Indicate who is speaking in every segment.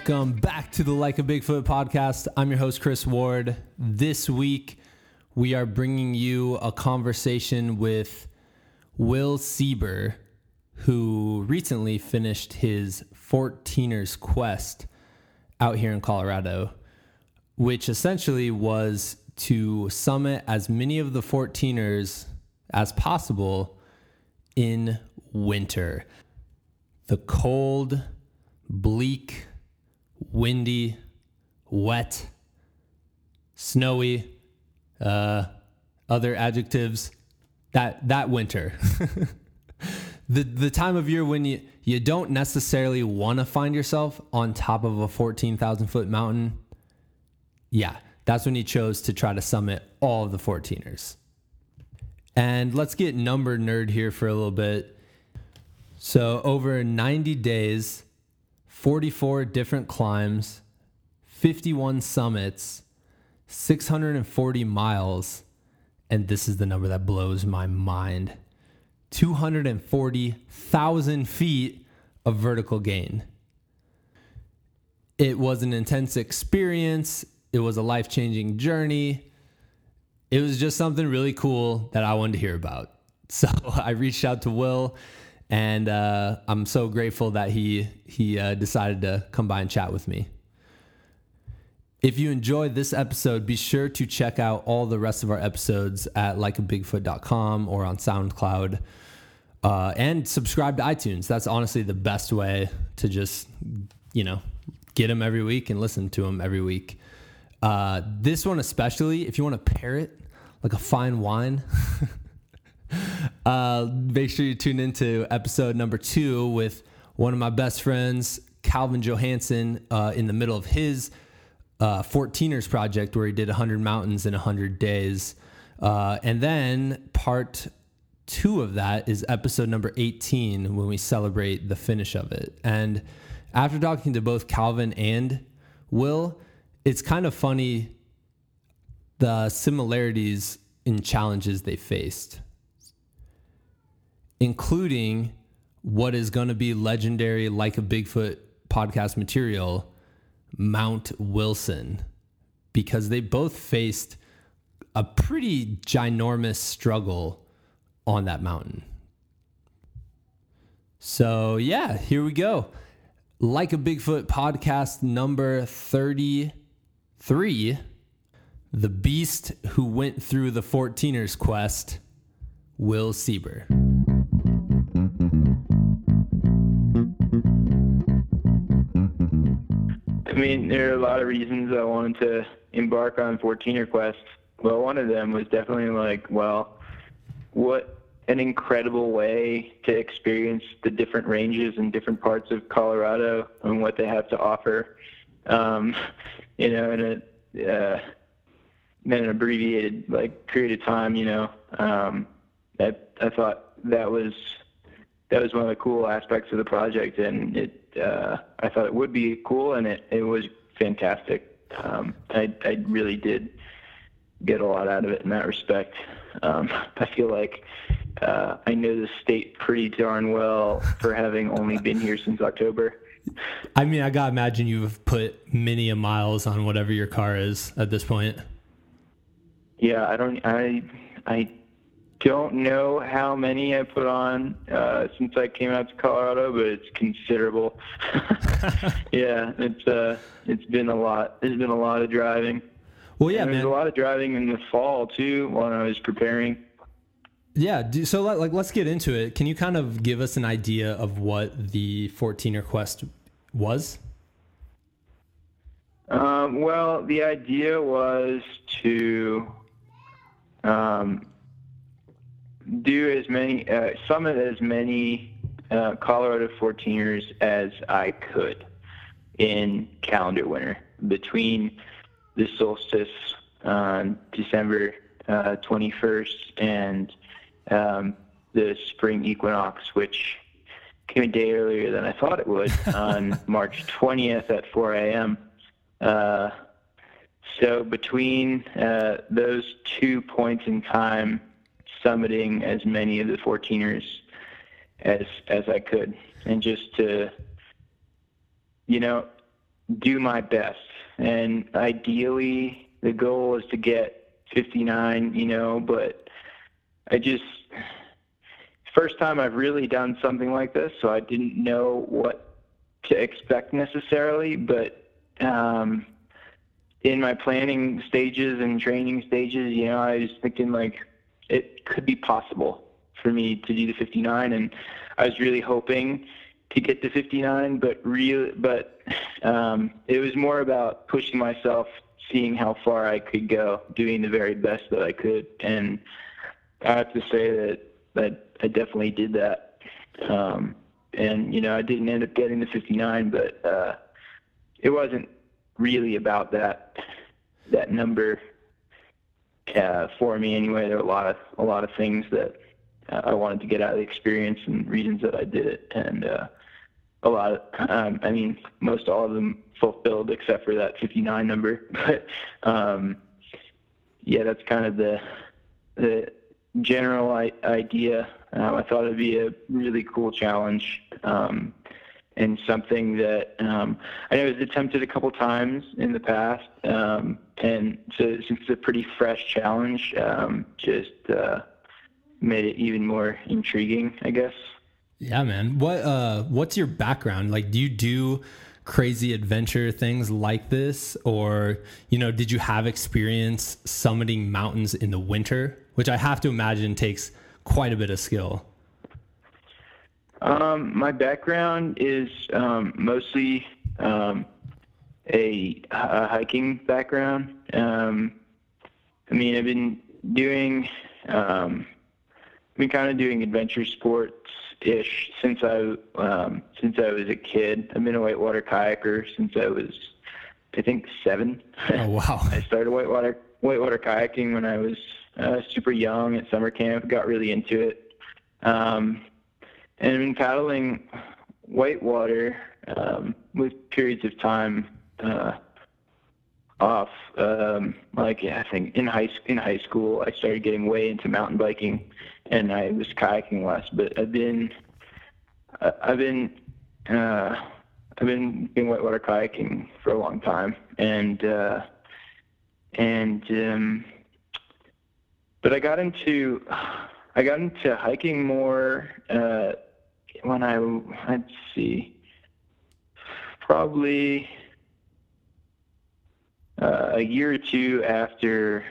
Speaker 1: Welcome back to the Like a Bigfoot podcast. I'm your host, Chris Ward. This week, we are bringing you a conversation with Will Sieber, who recently finished his 14ers quest out here in Colorado, which essentially was to summit as many of the 14ers as possible in winter. The cold, bleak, windy, wet, snowy, uh, other adjectives. That that winter, the the time of year when you you don't necessarily want to find yourself on top of a fourteen thousand foot mountain. Yeah, that's when he chose to try to summit all of the 14ers. And let's get number nerd here for a little bit. So over 90 days, 44 different climbs, 51 summits, 640 miles, and this is the number that blows my mind 240,000 feet of vertical gain. It was an intense experience, it was a life changing journey. It was just something really cool that I wanted to hear about. So I reached out to Will and uh, I'm so grateful that he he uh, decided to come by and chat with me. If you enjoyed this episode, be sure to check out all the rest of our episodes at likeabigfoot.com or on SoundCloud. Uh, and subscribe to iTunes. That's honestly the best way to just, you know, get them every week and listen to them every week. Uh, this one, especially, if you want to pair it like a fine wine, Uh, make sure you tune into episode number two with one of my best friends, Calvin Johansson, uh, in the middle of his uh, 14ers project where he did 100 mountains in 100 days. Uh, and then part two of that is episode number 18 when we celebrate the finish of it. And after talking to both Calvin and Will, it's kind of funny the similarities in challenges they faced including what is going to be legendary, like a Bigfoot podcast material, Mount Wilson, because they both faced a pretty ginormous struggle on that mountain. So, yeah, here we go. Like a Bigfoot podcast number 33 The Beast Who Went Through the 14ers Quest, Will Sieber.
Speaker 2: Mean, there are a lot of reasons I wanted to embark on 14er Quest. Well, one of them was definitely like, well, what an incredible way to experience the different ranges and different parts of Colorado and what they have to offer. Um, you know, in a uh, in an abbreviated like period of time. You know, um, I I thought that was that was one of the cool aspects of the project, and it uh, I thought it would be cool, and it, it was fantastic. Um, I, I really did get a lot out of it in that respect. Um, I feel like uh, I know the state pretty darn well for having only been here since October.
Speaker 1: I mean, I gotta imagine you've put many a miles on whatever your car is at this point.
Speaker 2: Yeah, I don't. I I don't know how many I put on uh, since I came out to Colorado, but it's considerable. yeah, it's uh, it's been a lot. There's been a lot of driving.
Speaker 1: Well, yeah, there's
Speaker 2: a lot of driving in the fall too when I was preparing.
Speaker 1: Yeah, so like let's get into it. Can you kind of give us an idea of what the 14er quest was?
Speaker 2: Um, well, the idea was to um, do as many, uh, summit as many uh, Colorado 14ers as I could in calendar winter between the solstice on December uh, 21st and um, the spring equinox, which came a day earlier than I thought it would on March 20th at 4 a.m. Uh, so between uh, those two points in time, summiting as many of the 14ers as as I could, and just to, you know, do my best. And ideally, the goal is to get 59, you know, but I just, first time I've really done something like this, so I didn't know what to expect necessarily, but um, in my planning stages and training stages, you know, I was thinking like it could be possible for me to do the 59, and I was really hoping to get to 59, but real, but um, it was more about pushing myself, seeing how far I could go, doing the very best that I could, and I have to say that that I definitely did that. Um, and you know, I didn't end up getting the 59, but uh, it wasn't really about that that number uh, for me anyway. There were a lot of a lot of things that uh, I wanted to get out of the experience and reasons that I did it, and uh, a lot. Of, um, I mean, most all of them fulfilled except for that 59 number. But um, yeah, that's kind of the the general I- idea. Um, I thought it'd be a really cool challenge. Um, and something that um, I know was attempted a couple times in the past, um, and so since it's a pretty fresh challenge, um, just uh, made it even more intriguing, I guess.
Speaker 1: Yeah, man. What uh, what's your background? Like, do you do crazy adventure things like this, or you know, did you have experience summiting mountains in the winter, which I have to imagine takes quite a bit of skill?
Speaker 2: Um, my background is um, mostly um, a, a, hiking background. Um, I mean, I've been doing, um, I've been kind of doing adventure sports ish since I um, since I was a kid. I've been a whitewater kayaker since I was, I think, seven.
Speaker 1: Oh wow!
Speaker 2: I started whitewater whitewater kayaking when I was uh, super young at summer camp. Got really into it. Um, and I've been paddling whitewater um, with periods of time uh, off. Um, like yeah, I think in high in high school, I started getting way into mountain biking, and I was kayaking less. But I've been I've been uh, I've been in whitewater kayaking for a long time, and uh, and um, but I got into I got into hiking more. Uh, when I let's see, probably uh, a year or two after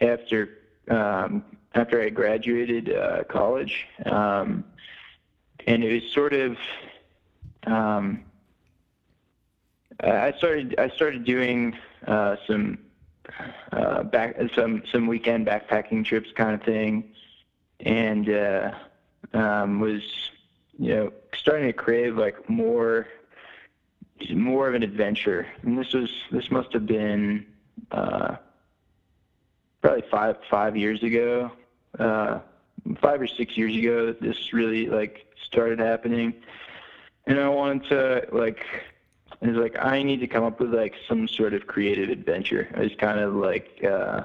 Speaker 2: after um, after I graduated uh, college, um, and it was sort of um, I started I started doing uh, some uh, back some some weekend backpacking trips kind of thing, and uh, um, was you know, starting to crave like more, more of an adventure. And this was this must have been uh, probably five five years ago, uh, five or six years ago. That this really like started happening, and I wanted to like. It was like I need to come up with like some sort of creative adventure. I was kind of like uh,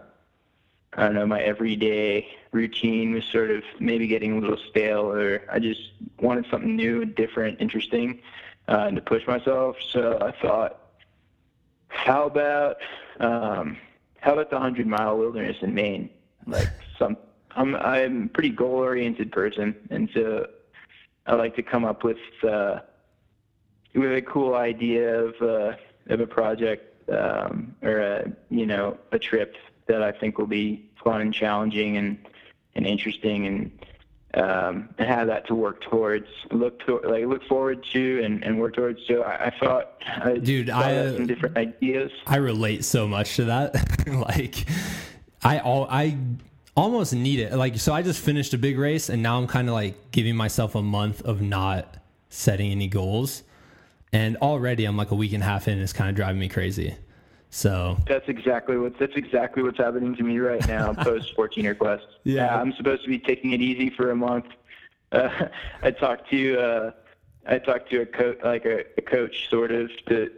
Speaker 2: I don't know, my everyday routine was sort of maybe getting a little stale, or I just wanted something new, different, interesting, uh, to push myself. So I thought, how about um, how about the hundred mile wilderness in Maine? Like some, I'm I'm a pretty goal oriented person, and so I like to come up with uh, with a cool idea of uh, of a project um, or a you know a trip that I think will be fun and challenging and and interesting and um, and have that to work towards, look to, like look forward to, and, and work towards. So I, I thought, I
Speaker 1: dude, I
Speaker 2: had some different ideas.
Speaker 1: I relate so much to that. like, I all I almost need it. Like, so I just finished a big race, and now I'm kind of like giving myself a month of not setting any goals, and already I'm like a week and a half in. It's kind of driving me crazy. So
Speaker 2: that's exactly what that's exactly what's happening to me right now. Post 14 quest.
Speaker 1: Yeah,
Speaker 2: I'm supposed to be taking it easy for a month. Uh, I talked to uh, I talked to a coach, like a, a, coach, sort of to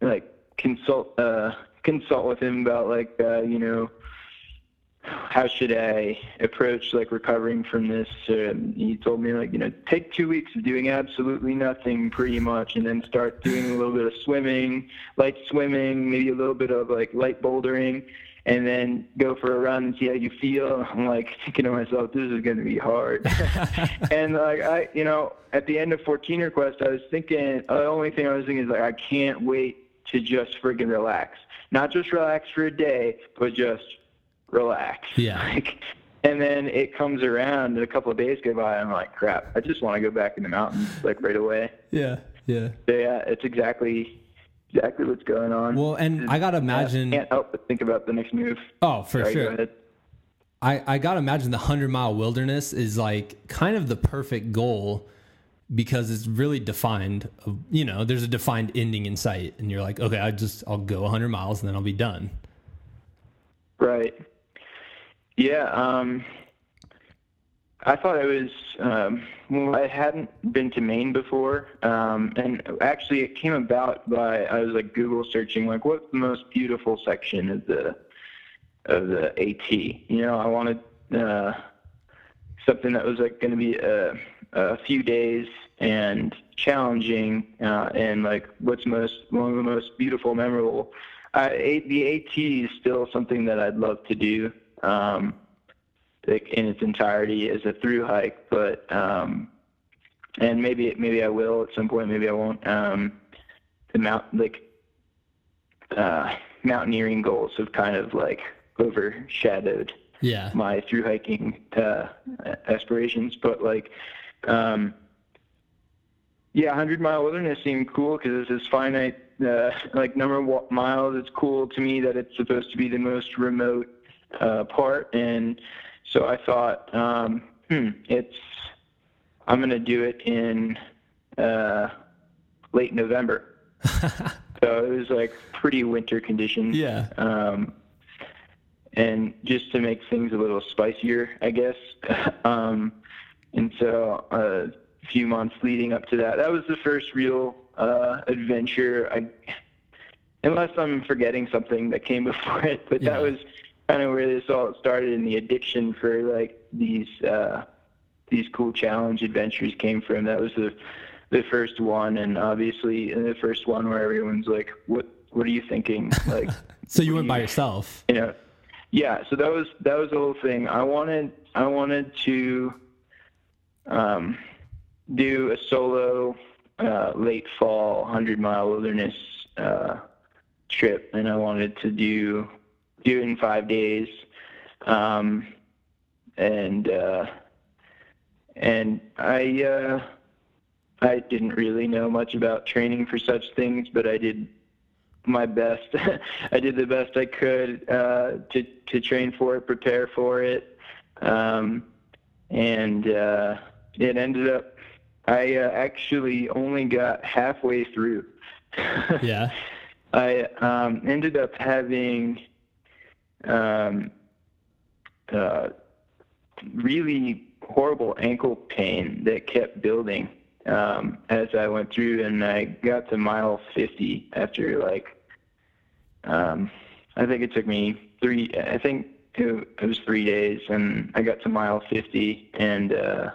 Speaker 2: like consult uh, consult with him about like uh, you know how should I approach like recovering from this? Um, he told me like you know take two weeks of doing absolutely nothing pretty much, and then start doing a little bit of swimming, light swimming, maybe a little bit of like light bouldering, and then go for a run and see how you feel. I'm like thinking to myself, this is going to be hard. and like I, you know, at the end of 14er Quest, I was thinking the only thing I was thinking is like I can't wait to just freaking relax, not just relax for a day, but just relax.
Speaker 1: Yeah.
Speaker 2: Like, and then it comes around, and a couple of days go by, and I'm like, crap, I just want to go back in the mountains like right away.
Speaker 1: Yeah. Yeah.
Speaker 2: So yeah, it's exactly exactly what's going on.
Speaker 1: Well, and I gotta imagine.
Speaker 2: I can't help but think about the next move.
Speaker 1: Oh, for
Speaker 2: Sorry,
Speaker 1: sure. I, I gotta imagine the hundred mile wilderness is like kind of the perfect goal because it's really defined. You know, there's a defined ending in sight, and you're like, okay, I just I'll go hundred miles and then I'll be done.
Speaker 2: Right. Yeah. Um, I thought it was. Um, well, I hadn't been to Maine before, um, and actually, it came about by I was like Google searching, like, what's the most beautiful section of the of the AT? You know, I wanted uh, something that was like going to be a, a few days and challenging, uh, and like what's most one of the most beautiful, memorable. Uh, A- the AT is still something that I'd love to do. Um, in its entirety as a through hike, but um, and maybe maybe I will at some point, maybe I won't. Um, the mount like uh, mountaineering goals have kind of like overshadowed
Speaker 1: Yeah.
Speaker 2: my through hiking uh, aspirations, but like, um, yeah, 100 mile wilderness seemed cool because it's this finite, uh, like number of miles. It's cool to me that it's supposed to be the most remote uh, part, and so I thought, um, hmm, it's I'm gonna do it in uh, late November. so it was like pretty winter conditions.
Speaker 1: Yeah.
Speaker 2: Um, and just to make things a little spicier, I guess. um, and so uh, a few months leading up to that, that was the first real uh, adventure. I, unless I'm forgetting something that came before it, but
Speaker 1: Yeah.
Speaker 2: that was kind of where this all started, and the addiction for like these uh, these cool challenge adventures came from. That was the the first one, and obviously the first one where everyone's like, "What? What are you thinking?" Like,
Speaker 1: So you went by yourself.
Speaker 2: you know yeah so that was that was the whole thing i wanted i wanted to um do a solo uh late fall 100 mile wilderness uh trip and i wanted to do do it in five days um and uh and i uh i didn't really know much about training for such things but i did my best. I did the best I could uh, to to train for it, prepare for it, um, and uh, it ended up. I uh, actually only got halfway through.
Speaker 1: Yeah.
Speaker 2: I um, ended up having um, uh, really horrible ankle pain that kept building um, as I went through, and I got to mile 50 after like um, I think it took me three. I think it, was three days, and I got to mile 50 and uh,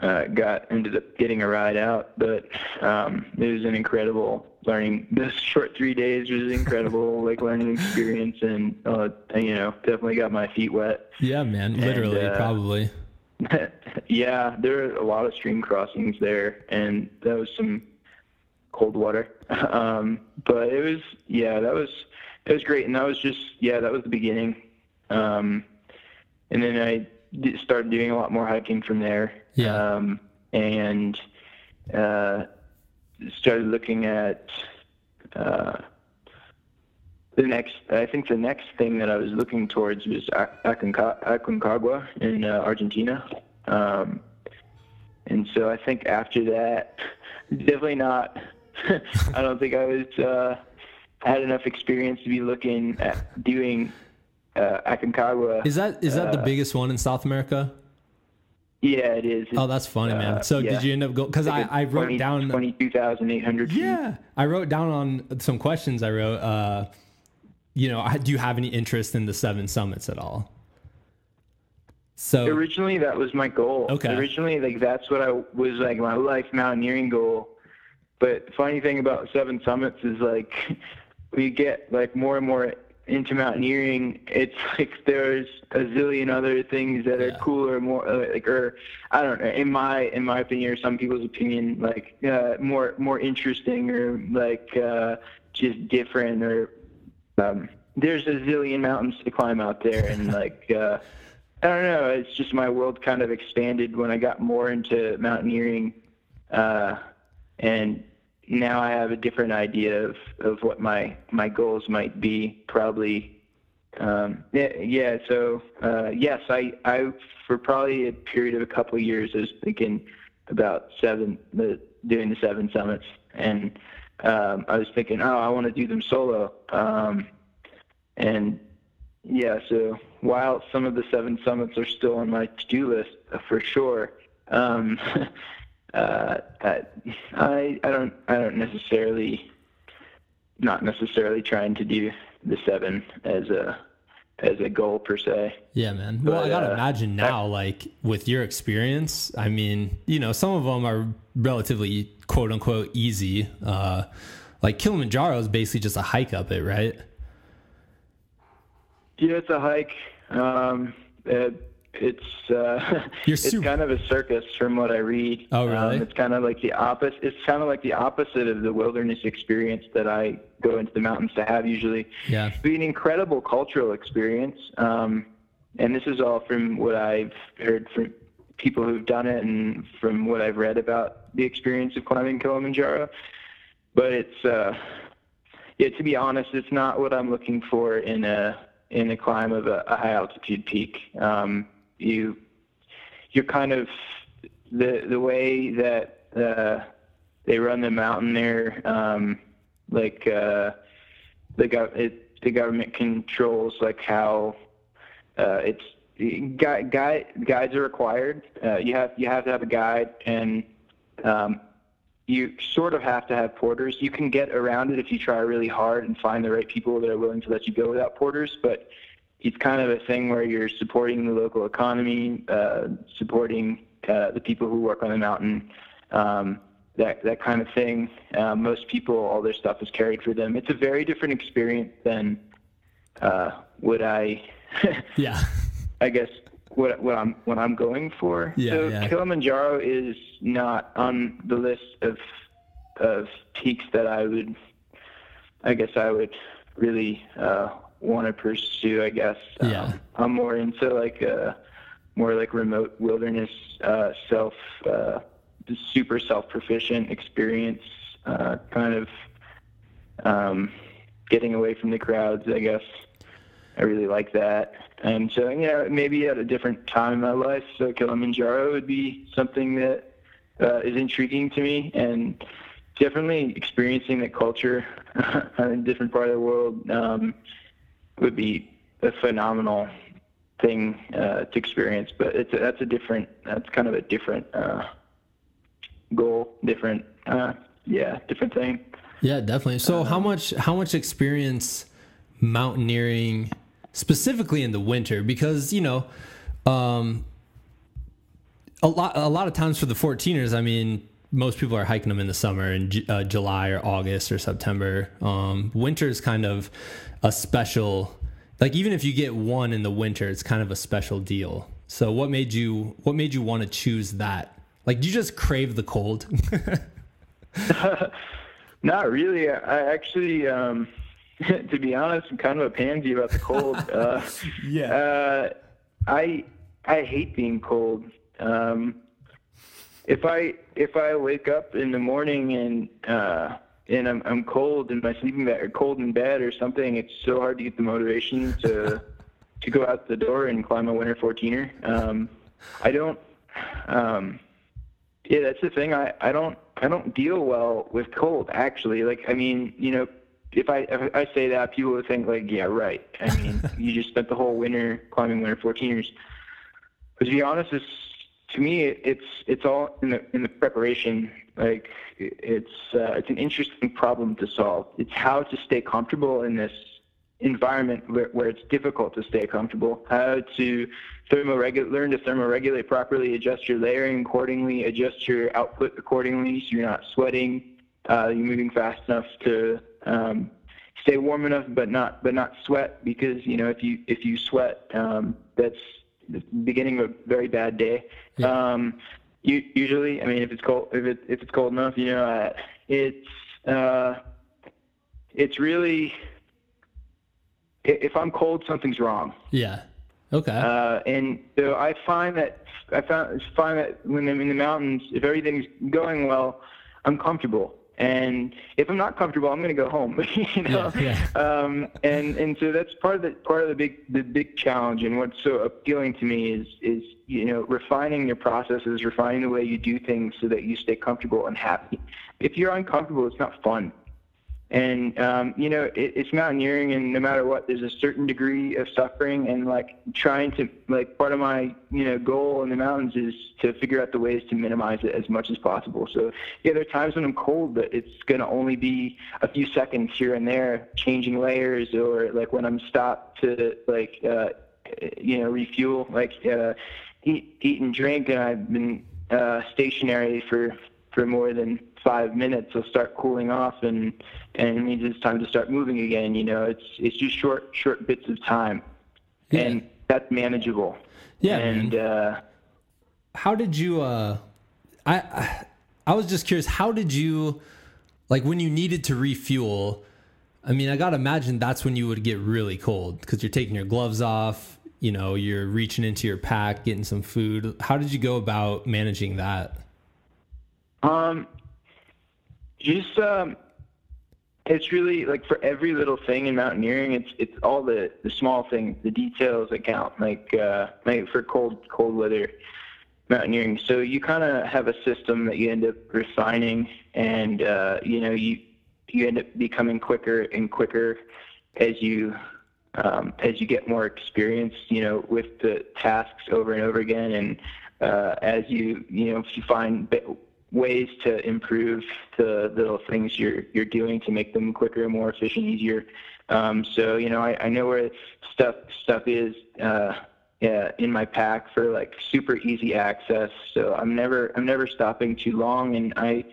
Speaker 2: uh, got ended up getting a ride out. But um, it was an incredible learning. This short three days was incredible, like learning experience, and uh, you know, definitely got my feet wet.
Speaker 1: Yeah, man. Literally,
Speaker 2: uh,
Speaker 1: probably.
Speaker 2: yeah, there are a lot of stream crossings there, and that was some cold water. Um, but it was, yeah, that was it was great, and that was just, yeah, that was the beginning. Um, and then i started doing a lot more hiking from there.
Speaker 1: Yeah.
Speaker 2: Um, and uh, started looking at uh, the next. I think the next thing that I was looking towards was Ac- Aconcagua in uh, Argentina. Um, and so I think after that, definitely not. I don't think I was uh, had enough experience to be looking at doing uh, Aconcagua.
Speaker 1: Is that is that the
Speaker 2: uh,
Speaker 1: biggest one in South America?
Speaker 2: Yeah, it is.
Speaker 1: Oh, that's funny, man.
Speaker 2: uh,
Speaker 1: So
Speaker 2: yeah.
Speaker 1: did you end up go? Because I, I wrote down.
Speaker 2: twenty-two thousand eight hundred.
Speaker 1: Yeah, I wrote down on some questions I wrote. Uh, you know, do you have any interest in the seven summits at all? So
Speaker 2: originally that was my goal.
Speaker 1: Okay.
Speaker 2: Originally, like that's what I was like my life mountaineering goal. But the funny thing about seven summits is like we get like more and more into mountaineering, it's like there's a zillion other things that are cooler, more uh, like, or I don't know. In my in my opinion, or some people's opinion, like uh, more more interesting or like uh, just different or um, there's a zillion mountains to climb out there, and like uh, I don't know. It's just my world kind of expanded when I got more into mountaineering, uh, and now I have a different idea of, of what my my goals might be. Probably, um, yeah, yeah. So uh, yes, I I for probably a period of a couple of years, I was thinking about seven the doing the seven summits, and um, I was thinking, oh, I want to do them solo, um, and yeah. So while some of the seven summits are still on my to-do list uh, for sure. Um, uh, I, I I don't I don't necessarily not necessarily trying to do the seven as a as a goal per se.
Speaker 1: Yeah, man. Well, I gotta
Speaker 2: uh,
Speaker 1: imagine now, like with your experience. I mean, you know, some of them are relatively quote unquote easy. Uh, like Kilimanjaro is basically just a hike up it, right?
Speaker 2: Yeah, it's a hike. Um, it, it's uh, it's
Speaker 1: super-
Speaker 2: kind of a circus from what I read.
Speaker 1: Oh, really?
Speaker 2: Um, it's kind of like the opposite. It's kind of like the opposite of the wilderness experience that I go into the mountains to have usually.
Speaker 1: Yeah.
Speaker 2: It'd be an incredible cultural experience. Um, and this is all from what I've heard from people who've done it and from what I've read about the experience of climbing Kilimanjaro. But it's, uh, yeah, to be honest, it's not what I'm looking for in a in a climb of a, a high altitude peak. Um, you you're kind of the the way that uh, they run the mountain there, um, like uh, the gov- it, the government controls like how uh, it's guide, guide, guides are required. Uh, you have you have to have a guide, and um, you sort of have to have porters. You can get around it if you try really hard and find the right people that are willing to let you go without porters, but it's kind of a thing where you're supporting the local economy, uh, supporting uh, the people who work on the mountain, um, that that kind of thing. Uh, most people, all their stuff is carried for them. It's a very different experience than uh, what I,
Speaker 1: Yeah.
Speaker 2: I guess, what what I'm what I'm going for.
Speaker 1: Yeah,
Speaker 2: so
Speaker 1: yeah.
Speaker 2: Kilimanjaro is not on the list of of peaks that I would, I guess I would really uh, want to pursue. I guess.
Speaker 1: Yeah.
Speaker 2: Um, I'm more into like a more like remote wilderness, uh, self, uh, super self proficient experience, uh, kind of um, getting away from the crowds. I guess I really like that. And so, yeah, maybe at a different time in my life, so Kilimanjaro would be something that uh, is intriguing to me, and definitely experiencing the culture in a different part of the world um, would be a phenomenal thing uh, to experience. But it's a, that's a different, that's kind of a different uh, goal, different, uh, yeah, different thing.
Speaker 1: Yeah, definitely. So how much how much experience mountaineering specifically in the winter because, you know, um a lot a lot of times for the 14ers, I mean, most people are hiking them in the summer in uh, July or August or September. Um winter is kind of a special like even if you get one in the winter, it's kind of a special deal. So what made you what made you want to choose that? Like do you just crave the cold?
Speaker 2: Not really. I actually, um, to be honest, I'm kind of a pansy about the cold. Uh,
Speaker 1: Yeah.
Speaker 2: Uh, I I hate being cold. Um, if I if I wake up in the morning and uh, and I'm I'm cold in my sleeping bag or cold in bed or something, it's so hard to get the motivation to to go out the door and climb a winter 14er. Um, I don't. Um, yeah, that's the thing. I, I don't I don't deal well with cold. Actually, like I mean, you know, if I if I say that, people would think like, yeah, right. I mean, you just spent the whole winter climbing winter 14ers. But to be honest, it's to me, it's it's all in the in the preparation. Like it's uh, it's an interesting problem to solve. It's how to stay comfortable in this environment where, where it's difficult to stay comfortable. How to thermoregu- learn to thermoregulate properly, adjust your layering accordingly, adjust your output accordingly, so you're not sweating. Uh, you're moving fast enough to um, stay warm enough, but not but not sweat because you know if you if you sweat, um, that's the beginning of a very bad day.
Speaker 1: Yeah.
Speaker 2: Um, you, usually, I mean, if it's cold, if it if it's cold enough, you know, uh, it's uh, it's really if I'm cold, something's wrong.
Speaker 1: Yeah. Okay.
Speaker 2: Uh, and so I find that I found find that when I'm in the mountains, if everything's going well, I'm comfortable. And if I'm not comfortable, I'm going to go home. you know.
Speaker 1: Yeah,
Speaker 2: Um, and and so that's part of the part of the big the big challenge. And what's so appealing to me is is you know refining your processes, refining the way you do things so that you stay comfortable and happy. If you're uncomfortable, it's not fun. And um, you know, it, it's mountaineering, and no matter what, there's a certain degree of suffering. And like trying to, like, part of my, you know, goal in the mountains is to figure out the ways to minimize it as much as possible. So yeah, there are times when I'm cold, but it's gonna only be a few seconds here and there, changing layers, or like when I'm stopped to like, uh, you know, refuel, like uh, eat, eat and drink, and I've been uh, stationary for for more than five minutes, I'll start cooling off, and and it means it's time to start moving again. You know, it's it's just short short bits of time,
Speaker 1: Yeah.
Speaker 2: and that's manageable.
Speaker 1: Yeah,
Speaker 2: and uh,
Speaker 1: how did you uh I, I I was just curious how did you like when you needed to refuel I mean I got to imagine that's when you would get really cold cuz you're taking your gloves off you know you're reaching into your pack getting some food how did you go about managing that
Speaker 2: Um, just um, it's really like for every little thing in mountaineering, it's it's all the the small things, the details that count. Like uh, like for cold cold weather mountaineering, so you kind of have a system that you end up refining, and uh, you know you you end up becoming quicker and quicker as you um, as you get more experience, you know, with the tasks over and over again, and uh, as you you know if you find ways to improve the little things you're you're doing to make them quicker, more efficient, easier. Um, so you know I, I know where stuff stuff is uh, yeah, in my pack for like super easy access. So I'm never I'm never stopping too long, and I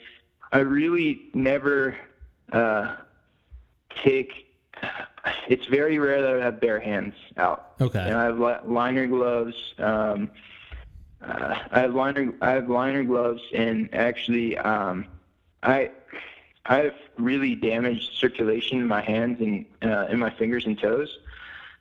Speaker 2: I really never uh, take. It's very rare that I have bare hands out.
Speaker 1: Okay.
Speaker 2: And I have liner gloves. Um, uh, I have liner I have liner gloves, and actually, um, I I've really damaged circulation in my hands and uh, in my fingers and toes.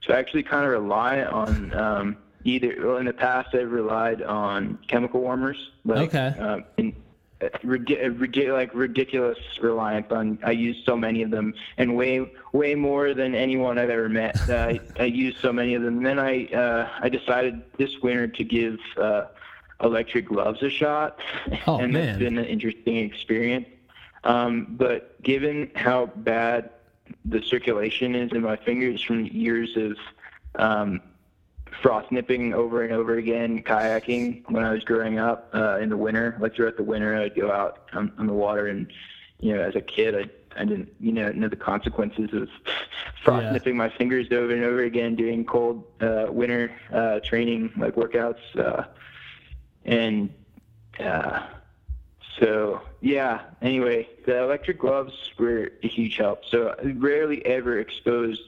Speaker 2: So I actually kind of rely on um, either. Well, in the past, I've relied on chemical warmers. Like,
Speaker 1: Okay.
Speaker 2: Um, in, uh, ridi- uh, ridi- like ridiculous reliance on. I use so many of them, and way way more than anyone I've ever met. Uh, I, I use so many of them. And then I uh, I decided this winter to give uh, electric gloves a shot,
Speaker 1: Oh,
Speaker 2: and
Speaker 1: man.
Speaker 2: that's been an interesting experience. Um, but given how bad the circulation is in my fingers from years of um, frost nipping over and over again, kayaking when I was growing up uh, in the winter. Like throughout the winter, I'd go out on, on the water, and you know, as a kid, I I didn't you know know the consequences of frost
Speaker 1: Yeah.
Speaker 2: nipping my fingers over and over again doing cold uh, winter uh, training like workouts, uh, and uh, so yeah. Anyway, the electric gloves were a huge help. So I rarely ever exposed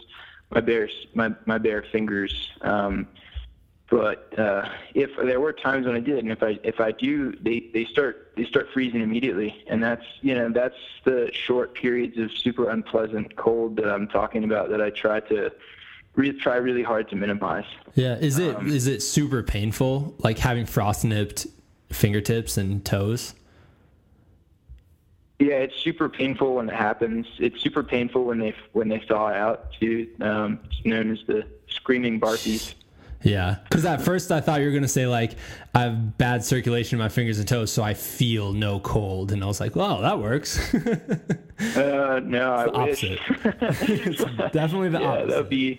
Speaker 2: my bare my my bare fingers. Um, but uh, if there were times when I did, and if I if I do, they, they start they start freezing immediately, and that's you know that's the short periods of super unpleasant cold that I'm talking about that I try to re- try really hard to minimize.
Speaker 1: yeah is it is it super painful like having frost nipped fingertips and toes
Speaker 2: Yeah, it's super painful when it happens. It's super painful when they when they thaw out too. Um, it's known as the screaming barfies.
Speaker 1: Yeah, because at first I thought you were gonna say like I have bad circulation in my fingers and toes, so I feel no cold, and I was like, "Well, that works."
Speaker 2: Uh, no, I wish.
Speaker 1: it's definitely the
Speaker 2: yeah,
Speaker 1: opposite.
Speaker 2: that'd be.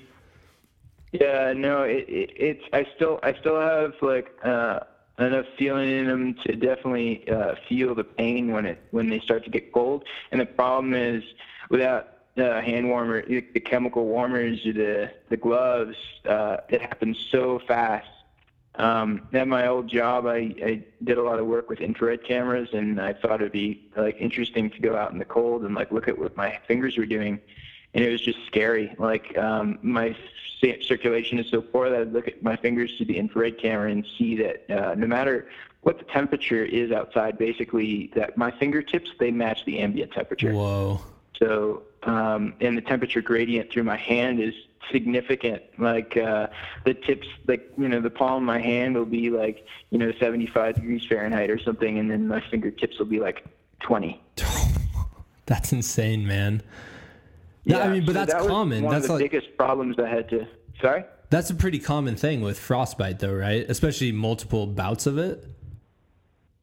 Speaker 2: Yeah, no, it, it, it's. I still, I still have like uh, enough feeling in them to definitely uh, feel the pain when it when they start to get cold. And the problem is, without uh, hand warmer, the chemical warmers, or the the gloves, uh, it happens so fast. Um, at my old job, I, I did a lot of work with infrared cameras, and I thought it'd be like interesting to go out in the cold and like look at what my fingers were doing, and it was just scary. Like um, my circulation is so poor that I'd look at my fingers through the infrared camera and see that uh, no matter what the temperature is outside, basically that my fingertips they match the ambient temperature.
Speaker 1: Whoa.
Speaker 2: So, um, and the temperature gradient through my hand is significant. Like uh, the tips, like you know, the palm of my hand will be like you know 75 degrees Fahrenheit or something, and then my fingertips will be like 20.
Speaker 1: That's insane, man. Yeah, I mean, but
Speaker 2: so
Speaker 1: that's
Speaker 2: that
Speaker 1: common.
Speaker 2: One
Speaker 1: That's
Speaker 2: of the
Speaker 1: like
Speaker 2: biggest problems I had to. Sorry.
Speaker 1: that's a pretty common thing with frostbite, though, right? Especially multiple bouts of it.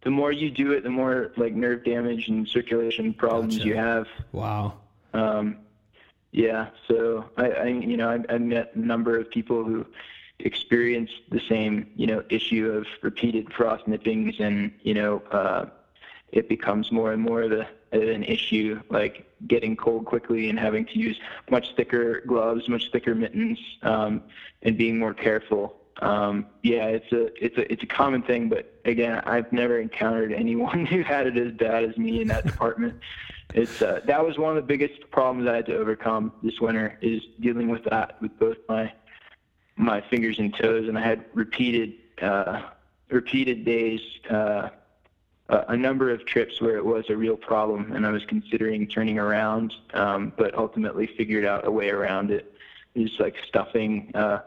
Speaker 2: The more you do it, the more like nerve damage and circulation problems
Speaker 1: Gotcha.
Speaker 2: you have.
Speaker 1: Wow.
Speaker 2: Um, yeah, so I, I you know, I, I met a number of people who experienced the same, you know, issue of repeated frost nippings, and you know, uh, it becomes more and more of a, an issue, like getting cold quickly and having to use much thicker gloves, much thicker mittens, um, and being more careful. Um, yeah, it's a it's a it's a common thing, but again, I've never encountered anyone who had it as bad as me in that department. It's uh, that was one of the biggest problems I had to overcome this winter is dealing with that with both my my fingers and toes, and I had repeated uh, repeated days, uh, a a number of trips where it was a real problem, and I was considering turning around, um, but ultimately figured out a way around it. Just like stuffing uh,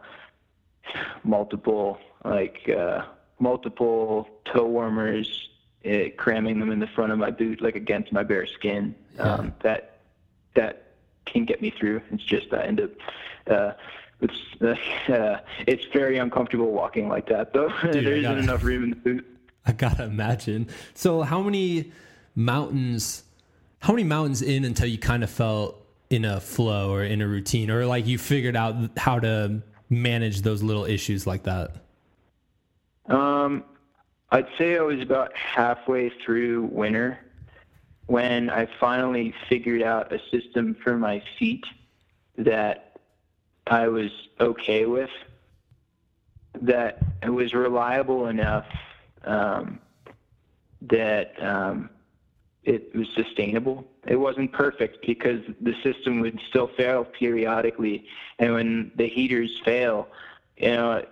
Speaker 2: multiple like uh, multiple toe warmers, uh, cramming them in the front of my boot, like against my bare skin. Um, that that can get me through. It's just I end up. Uh, it's uh, it's very uncomfortable walking like that, though.
Speaker 1: I
Speaker 2: there isn't enough room in the boot.
Speaker 1: I gotta imagine. So, how many mountains? How many mountains in until you kind of felt in a flow or in a routine, or like you figured out how to manage those little issues like that?
Speaker 2: Um, I'd say I was about halfway through winter when I finally figured out a system for my feet that I was okay with, that was reliable enough um, that um, it was sustainable. It wasn't perfect because the system would still fail periodically, and when the heaters fail, you know,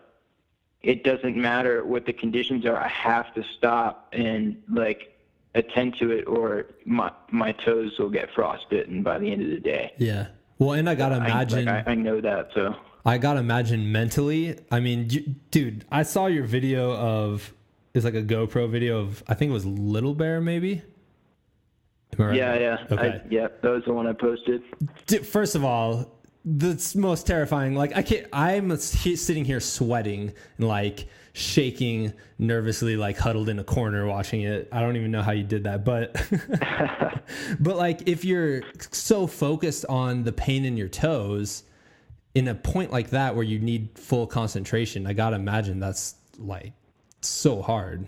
Speaker 2: it doesn't matter what the conditions are. I have to stop and like attend to it, or my my toes will get frostbitten by the end of the day.
Speaker 1: Yeah. Well, and I gotta
Speaker 2: I- like,
Speaker 1: imagine.
Speaker 2: I, I know that, so.
Speaker 1: I gotta imagine mentally. I mean, you, dude, I saw your video of it's like a GoPro video of I think it was Little Bear, maybe. Right?
Speaker 2: Yeah, yeah,
Speaker 1: Okay.
Speaker 2: I, yeah. That was the one I posted.
Speaker 1: First of all, the most terrifying. Like I can't. I'm sitting here sweating and like shaking nervously, like huddled in a corner watching it. I don't even know how you did that, but but like if you're so focused on the pain in your toes, in a point like that where you need full concentration, I gotta imagine that's like so hard.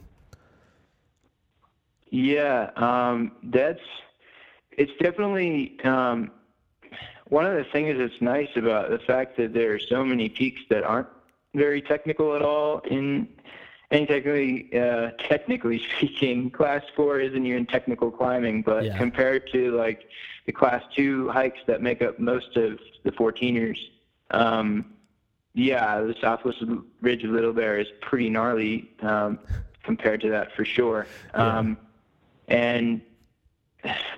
Speaker 2: Yeah, um, that's it's definitely um, one of the things that's nice about the fact that there are so many peaks that aren't very technical at all. In and technically, uh, technically speaking, class four isn't even technical climbing, but
Speaker 1: Yeah.
Speaker 2: compared to like the class two hikes that make up most of the 14ers, um, yeah, the Southwest Ridge of Little Bear is pretty gnarly um, compared to that for sure. Um, and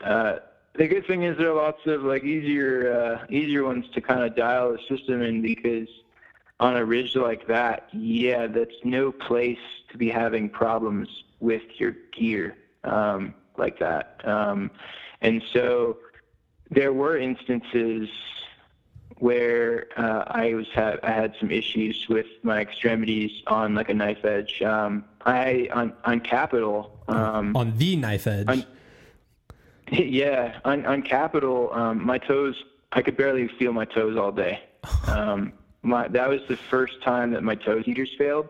Speaker 2: uh, the good thing is there are lots of like easier uh, easier ones to kind of dial the system in because on a ridge like that, yeah, that's no place to be having problems with your gear um, like that. Um, and so there were instances where uh, I was ha- I had some issues with my extremities on like a knife edge. Um, I on on Capitol. Um,
Speaker 1: On the knife edge.
Speaker 2: on- yeah, on on Capitol, um, my toes. I could barely feel my toes all day. Um, my that was the first time that my toe heaters failed,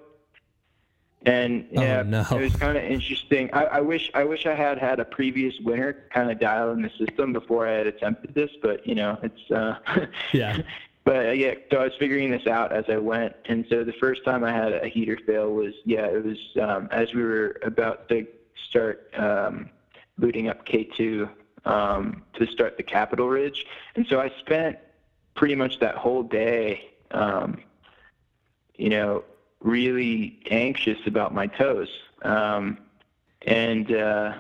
Speaker 2: And
Speaker 1: Oh,
Speaker 2: yeah,
Speaker 1: no.
Speaker 2: it was kind of interesting. I, I wish I wish I had had a previous winter kind of dial in the system before I had attempted this, but you know, it's uh,
Speaker 1: Yeah.
Speaker 2: But uh, yeah, so I was figuring this out as I went, and so the first time I had a heater fail was yeah, it was um, as we were about to start um, booting up K2 um, to start the Capitol Ridge, and so I spent pretty much that whole day, um, you know, really anxious about my toes, um, and. Uh,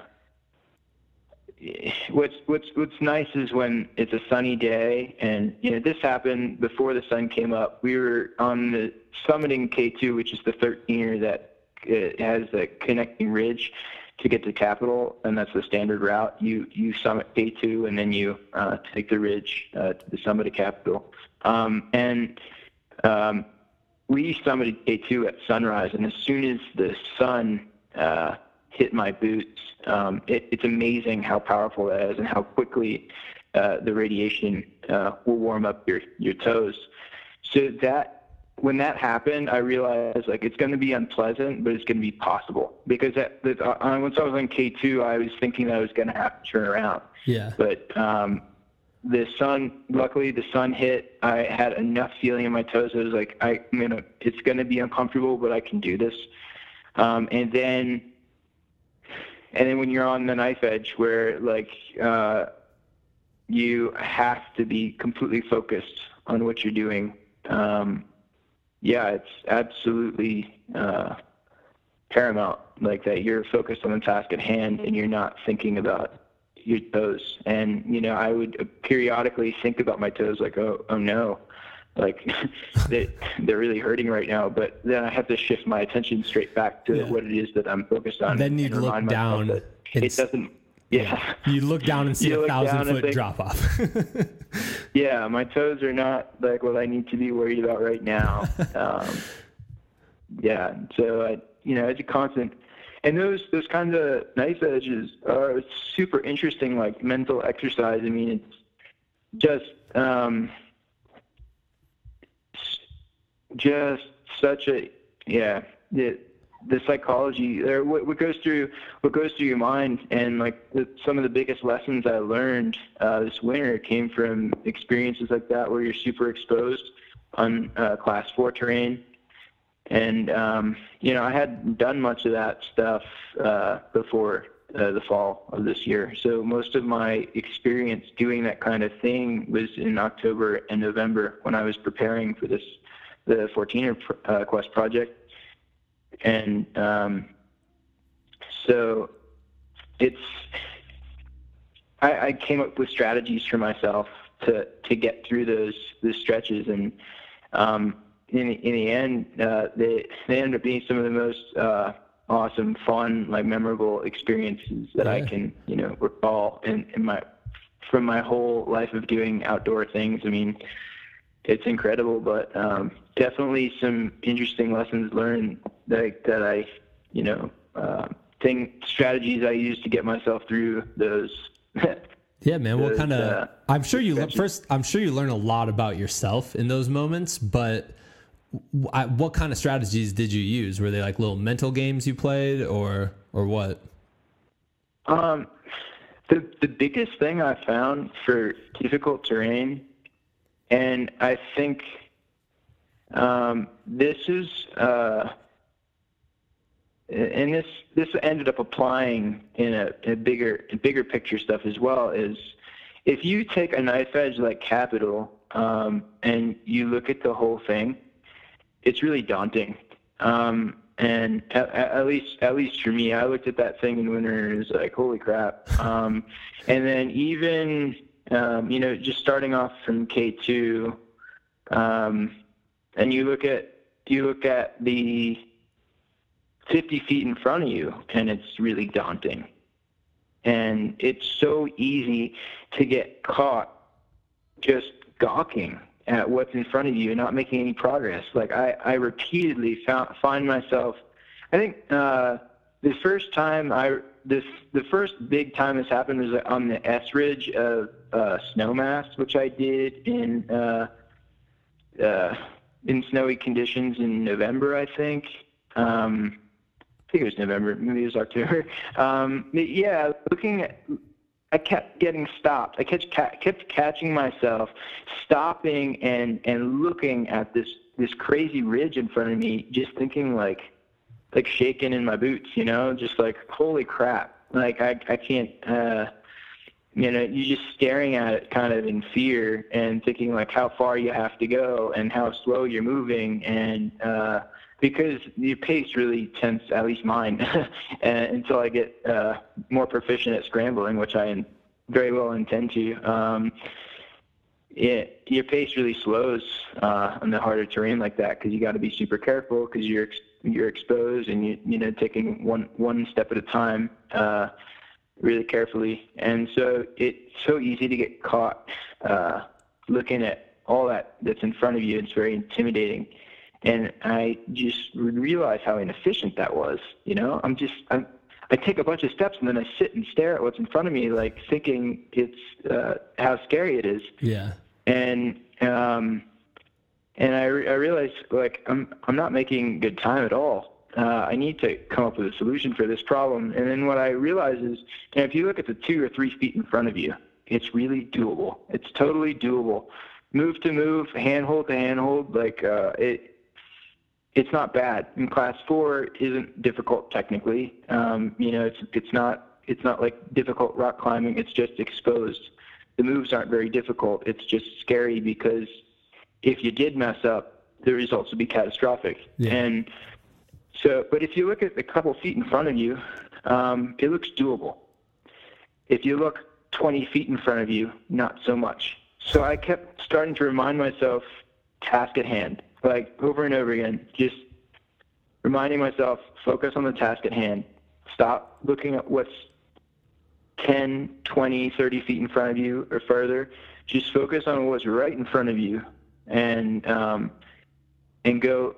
Speaker 2: what's what's what's nice is when it's a sunny day and you know this happened before the sun came up we were on the summiting k2 which is the 13er that uh, has a connecting ridge to get to Capitol, and that's the standard route. You you summit K2, and then you uh, take the ridge uh, to the summit of Capitol. Um, and um, we summited K2 at sunrise, and as soon as the sun uh, hit my boots, um, it, it's amazing how powerful that is and how quickly uh, the radiation uh, will warm up your, your toes. So that when that happened, I realized like it's going to be unpleasant, but it's going to be possible because at, that, uh, once I was on K2, I was thinking that I was going to have to turn around.
Speaker 1: Yeah.
Speaker 2: But um, the sun, luckily, the sun hit. I had enough feeling in my toes. I was like, I, I'm gonna. It's gonna be uncomfortable, but I can do this. Um, and then, and then when you're on the knife edge, where like uh, you have to be completely focused on what you're doing. Um, yeah, it's absolutely uh, paramount. Like that, you're focused on the task at hand, and you're not thinking about your toes. And you know, I would periodically think about my toes, like, oh, oh no, like they they're really hurting right now. But then I have to shift my attention straight back to
Speaker 1: Yeah.
Speaker 2: what it is that I'm focused on.
Speaker 1: And then you'd
Speaker 2: and
Speaker 1: look down
Speaker 2: It doesn't. Yeah.
Speaker 1: You look down and see
Speaker 2: You
Speaker 1: a thousand foot
Speaker 2: think-
Speaker 1: drop off.
Speaker 2: Yeah, my toes are not like what I need to be worried about right now. um, yeah, so I, you know, it's a constant, and those those kinds of knife edges are super interesting, like mental exercise. I mean, it's just um, just such a yeah. The, the psychology or what, what goes through what goes through your mind and like the, some of the biggest lessons I learned uh, this winter came from experiences like that where you're super exposed on uh, class four terrain and um, you know I hadn't done much of that stuff uh, before uh, the fall of this year. So most of my experience doing that kind of thing was in October and November when I was preparing for this the 14er uh, quest project. And um, so it's I, I came up with strategies for myself to to get through those those stretches and um, in the, in the end uh, they they ended up being some of the most uh, awesome fun like memorable experiences that I can you know recall in, in my from my whole life of doing outdoor things I mean it's incredible, but um, definitely some interesting lessons learned that that I, you know, uh, thing strategies I use to get myself through those.
Speaker 1: Yeah, man. What kind of?
Speaker 2: uh,
Speaker 1: I'm sure you first. I'm sure you learn a lot about yourself in those moments. But I, what kind of strategies did you use? Were they like little mental games you played, or or what?
Speaker 2: um, the the biggest thing I found for difficult terrain, and I think um, this is. Uh, and this this ended up applying in a, a bigger a bigger picture stuff as well is if you take a knife edge like Capitol um, and you look at the whole thing it's really daunting. Um, and at, at least at least for me i looked at that thing in winter and was like holy crap. Um, and then even um, you know just starting off from k2 um, and you look at you look at the 50 feet in front of you, and it's really daunting. And it's so easy to get caught just gawking at what's in front of you and not making any progress. Like I, I repeatedly found, find myself. I think uh, the first time I this the first big time this happened was on the S Ridge of uh, Snowmass, which I did in uh, uh, in snowy conditions in November, I think. Um, I think it was November, maybe it was October. Um, yeah, looking at, I kept getting stopped. I kept kept catching myself stopping and and looking at this this crazy ridge in front of me, just thinking like like shaking in my boots, you know, just like holy crap, like I I can't. uh you know, you're just staring at it kind of in fear and thinking like how far you have to go and how slow you're moving and uh because the pace really tends, at least mine, until I get uh, more proficient at scrambling, which I very well intend to. Um, it, your pace really slows uh, on the harder terrain like that because you got to be super careful because you're you're exposed and you you know taking one one step at a time uh, really carefully, and so it's so easy to get caught uh, looking at all that that's in front of you. It's very intimidating and I just realized how inefficient that was. You know, I'm just I'm, I take a bunch of steps and then I sit and stare at what's in front of me, like thinking it's uh, how scary it is.
Speaker 1: Yeah.
Speaker 2: And um, and I, re- I realized like I'm I'm not making good time at all. Uh, I need to come up with a solution for this problem. And then what I realize is, you know, if you look at the two or three feet in front of you, it's really doable. It's totally doable. Move to move, handhold to handhold, like uh, it it's not bad. And class four isn't difficult technically. Um, you know, it's it's not it's not like difficult rock climbing. It's just exposed. The moves aren't very difficult. It's just scary because if you did mess up, the results would be catastrophic. Yeah. And so, but if you look at a couple feet in front of you, um, it looks doable. If you look 20 feet in front of you, not so much. So I kept starting to remind myself, task at hand like over and over again, just reminding myself, focus on the task at hand. Stop looking at what's 10, 20, 30 feet in front of you or further. Just focus on what's right in front of you and um, and go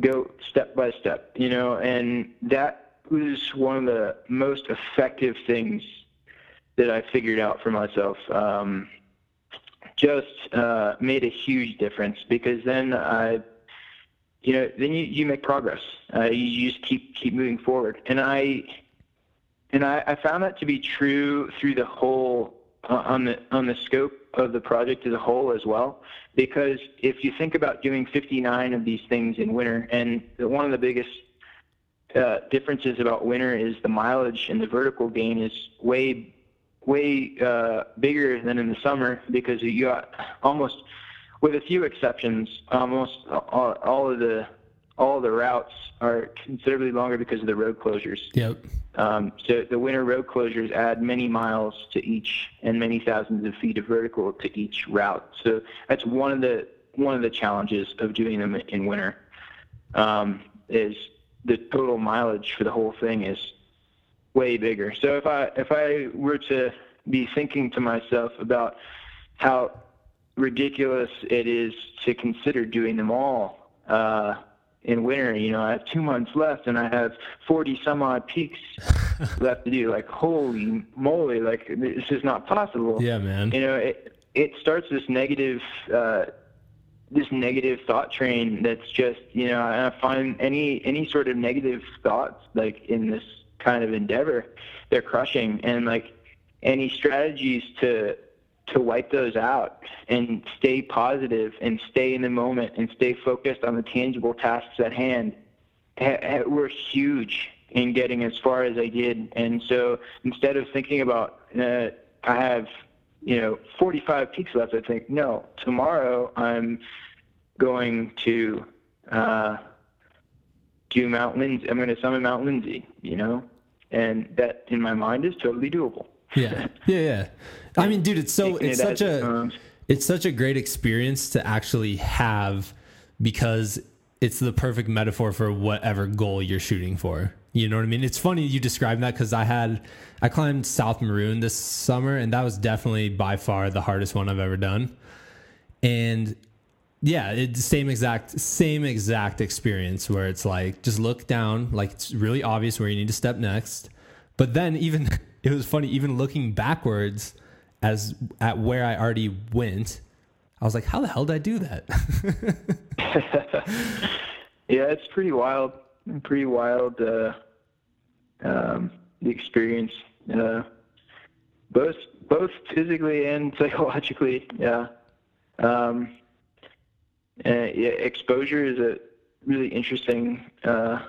Speaker 2: go step by step, you know, and that was one of the most effective things that I figured out for myself. Um, just uh, made a huge difference because then I, you know, then you, you make progress. Uh, you just keep keep moving forward, and I, and I, I found that to be true through the whole uh, on the on the scope of the project as a whole as well. Because if you think about doing 59 of these things in winter, and one of the biggest uh, differences about winter is the mileage and the vertical gain is way way uh, bigger than in the summer because you got almost, with a few exceptions, almost all, all of the all the routes are considerably longer because of the road closures.
Speaker 1: Yep.
Speaker 2: Um, so the winter road closures add many miles to each and many thousands of feet of vertical to each route. So that's one of the one of the challenges of doing them in winter. Um, is the total mileage for the whole thing is way bigger. So if I if I were to be thinking to myself about how ridiculous it is to consider doing them all uh, in winter, you know, I have two months left and I have 40 some odd peaks left to do. Like, holy moly, like this is not possible.
Speaker 1: Yeah, man.
Speaker 2: You know, it it starts this negative. Uh, this negative thought train that's just you know I find any any sort of negative thoughts like in this kind of endeavor, they're crushing. And like any strategies to to wipe those out and stay positive and stay in the moment and stay focused on the tangible tasks at hand were huge in getting as far as I did. And so instead of thinking about uh, I have you know 45 peaks left, I think no, tomorrow I'm going to uh, do Mount Lindsey. I'm going to summit Mount Lindsey. You know, and that in my mind is totally doable.
Speaker 1: yeah, yeah, yeah. I mean, dude, it's so it's it such a it's such a great experience to actually have because it's the perfect metaphor for whatever goal you're shooting for. You know what I mean? It's funny you describe that because I had I climbed South Maroon this summer, and that was definitely by far the hardest one I've ever done. And yeah, it's the same exact same exact experience where it's like just look down, like it's really obvious where you need to step next. But then even it was funny, even looking backwards as at where I already went, I was like, how the hell did I do that?
Speaker 2: yeah, it's pretty wild. Pretty wild uh, um, the experience, uh, both both physically and psychologically. Yeah. Um, and, yeah, exposure is a really interesting uh,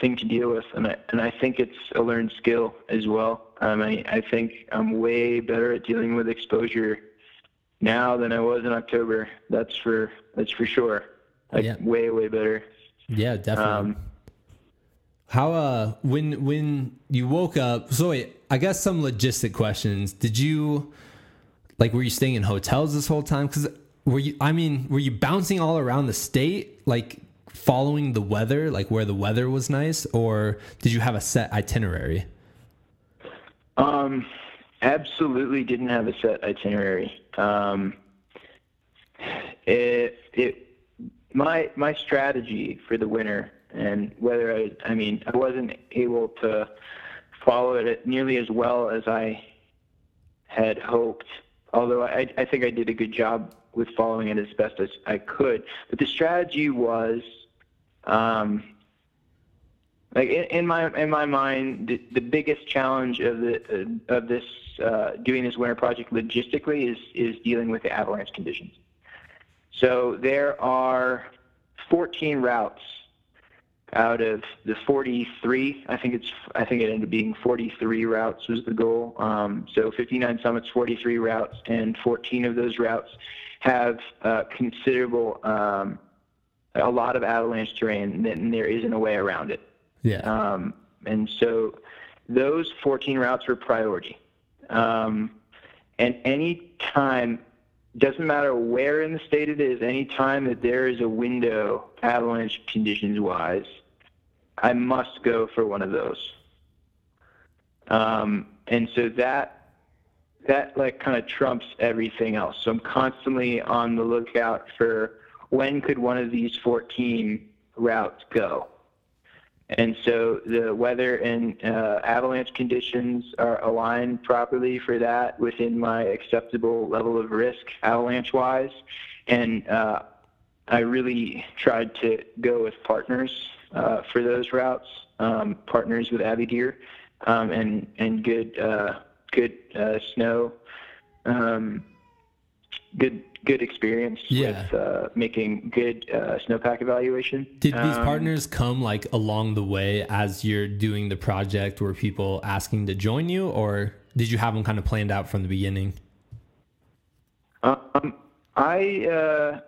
Speaker 2: thing to deal with, and I and I think it's a learned skill as well. Um, I I think I'm way better at dealing with exposure now than I was in October. That's for that's for sure. Like
Speaker 1: Yeah.
Speaker 2: way way better.
Speaker 1: Yeah, definitely.
Speaker 2: Um,
Speaker 1: How uh when when you woke up? So wait, I guess some logistic questions. Did you like were you staying in hotels this whole time? Because were you? I mean, were you bouncing all around the state, like following the weather, like where the weather was nice, or did you have a set itinerary?
Speaker 2: Um, absolutely didn't have a set itinerary. Um, it it my my strategy for the winter and whether I I mean I wasn't able to follow it nearly as well as I had hoped. Although I I think I did a good job with following it as best as I could. But the strategy was. Um, like in, in my in my mind, the, the biggest challenge of the of this uh, doing this winter project logistically is is dealing with the avalanche conditions. So there are 14 routes out of the 43. I think it's I think it ended up being 43 routes was the goal. Um, so 59 summits, 43 routes, and 14 of those routes have uh, considerable um, a lot of avalanche terrain, and there isn't a way around it.
Speaker 1: Yeah.
Speaker 2: Um, and so those 14 routes were priority. Um, and any time, doesn't matter where in the state it is, any time that there is a window, avalanche conditions wise, I must go for one of those. Um, and so that that like kind of trumps everything else. So I'm constantly on the lookout for when could one of these 14 routes go. And so the weather and uh, avalanche conditions are aligned properly for that within my acceptable level of risk, avalanche wise. And uh, I really tried to go with partners uh, for those routes, um, partners with avy gear, um, and and good uh, good uh, snow, um, good good experience
Speaker 1: Yeah.
Speaker 2: with uh, making good uh, snowpack evaluation.
Speaker 1: Did these
Speaker 2: Um,
Speaker 1: partners come like along the way as you're doing the project? Were people asking to join you, or did you have them kind of planned out from the beginning?
Speaker 2: Um, I uh,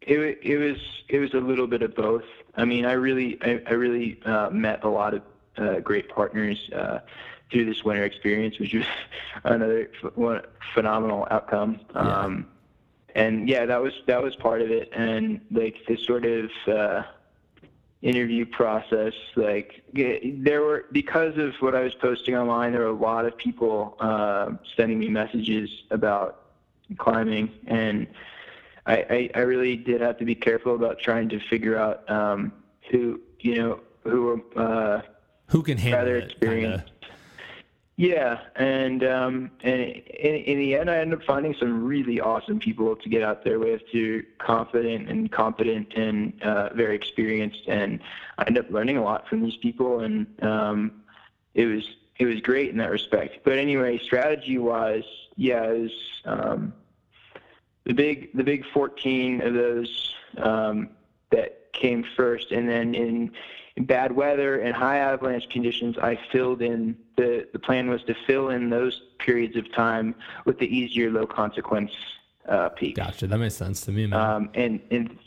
Speaker 2: it it was it was a little bit of both. I mean, I really I, I really uh, met a lot of uh, great partners uh, through this winter experience, which was another ph- phenomenal outcome. Um, and yeah, that was that was part of it, and like this sort of. Uh, interview process like there were because of what i was posting online there were a lot of people uh, sending me messages about climbing and I, I i really did have to be careful about trying to figure out um who you know who were uh
Speaker 1: Who can handle
Speaker 2: rather
Speaker 1: it? kinda?
Speaker 2: Yeah, and um, and in, in the end, I ended up finding some really awesome people to get out there with, who confident and competent and uh, very experienced, and I ended up learning a lot from these people, and um, it was it was great in that respect. But anyway, strategy wise, yeah, it was um, the big the big 14 of those um, that came first, and then in, in bad weather and high avalanche conditions, I filled in the the plan was to fill in those periods of time with the easier low consequence uh, peaks.
Speaker 1: Gotcha. That makes sense to me, man.
Speaker 2: Um, and and